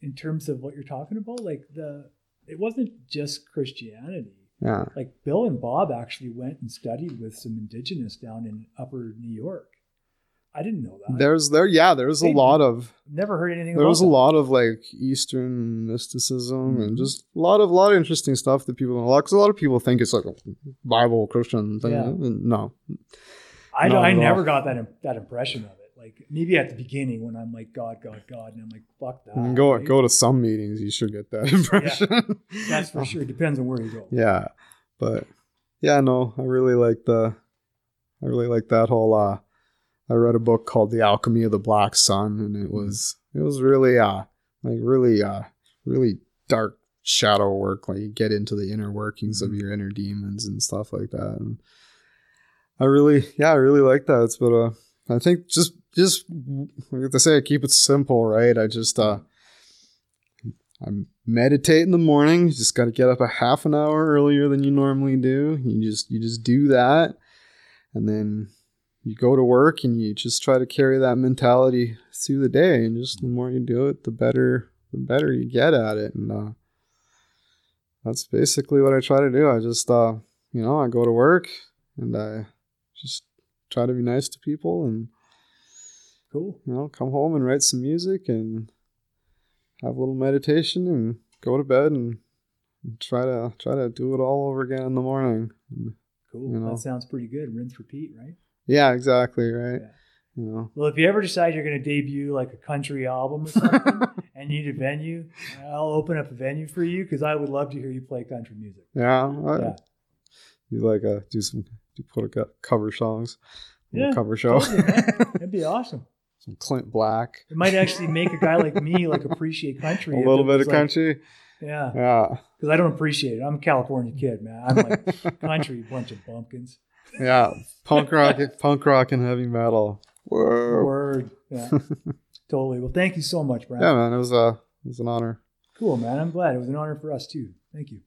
in terms of what you're talking about? Like the it wasn't just Christianity. yeah, Like Bill and Bob actually went and studied with some indigenous down in upper New York. I didn't know that. there's there yeah there's a They- lot of Never heard anything there was a lot of like Eastern mysticism and Mhm. just a lot of a lot of interesting stuff that people don't like. Because a lot of people think it's like a Bible Christian thing. Yeah. And No, I, I at all. never got that im- that impression of it. Like maybe at the beginning when I'm like God, God, God, and I'm like fuck that. And go right? go to some meetings, you should get that impression. That's for sure. Depends on where you go. yeah but yeah no i really like the i really like that whole uh i read a book called the alchemy of the black sun and it was it was really uh like really uh really dark shadow work like you get into the inner workings of Mhm. your inner demons and stuff like that and i really yeah i really like that it's but uh i think just just like say keep it simple right i just uh I meditate in the morning. You just got to get up a half an hour earlier than you normally do. You just you just do that, and then you go to work and you just try to carry that mentality through the day. And just the more you do it, the better the better you get at it. And uh, that's basically what I try to do. I just uh, you know I go to work and I just try to be nice to people and Cool. you know, come home and write some music and have a little meditation and go to bed and try to try to do it all over again in the morning. Cool. You know. That sounds pretty good. Rinse, repeat, right? Yeah, exactly, right. Yeah. You know. Well, if you ever decide you're going to debut like a country album or something and you need a venue, I'll open up a venue for you because I would love to hear you play country music. Yeah. I, Yeah. You like uh do some do put a cover songs. Yeah, cover show. totally. That'd be awesome. some Clint Black. It might actually make a guy like me like appreciate country. A little bit of like- country. Yeah, Yeah. because I don't appreciate it. I'm a California kid, man. I'm like country, bunch of bumpkins. Yeah. Punk rock punk rock and heavy metal. Whoa. Word. Yeah, totally. Well, thank you so much, Brian. Yeah, man, it was uh it was an honor. Cool, man. I'm glad. It was an honor for us too. Thank you.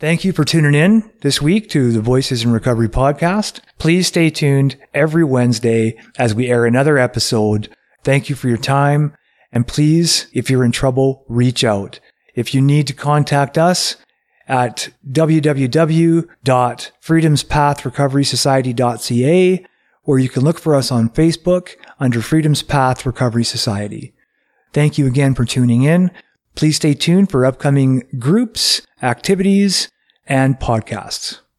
Thank you for tuning in this week to the Voices in Recovery podcast. Please stay tuned every Wednesday as we air another episode. Thank you for your time. And please, if you're in trouble, reach out. If you need to contact us at www.freedomspathrecoverysociety.ca, or you can look for us on Facebook under Freedom's Path Recovery Society. Thank you again for tuning in. Please stay tuned for upcoming groups, activities, and podcasts.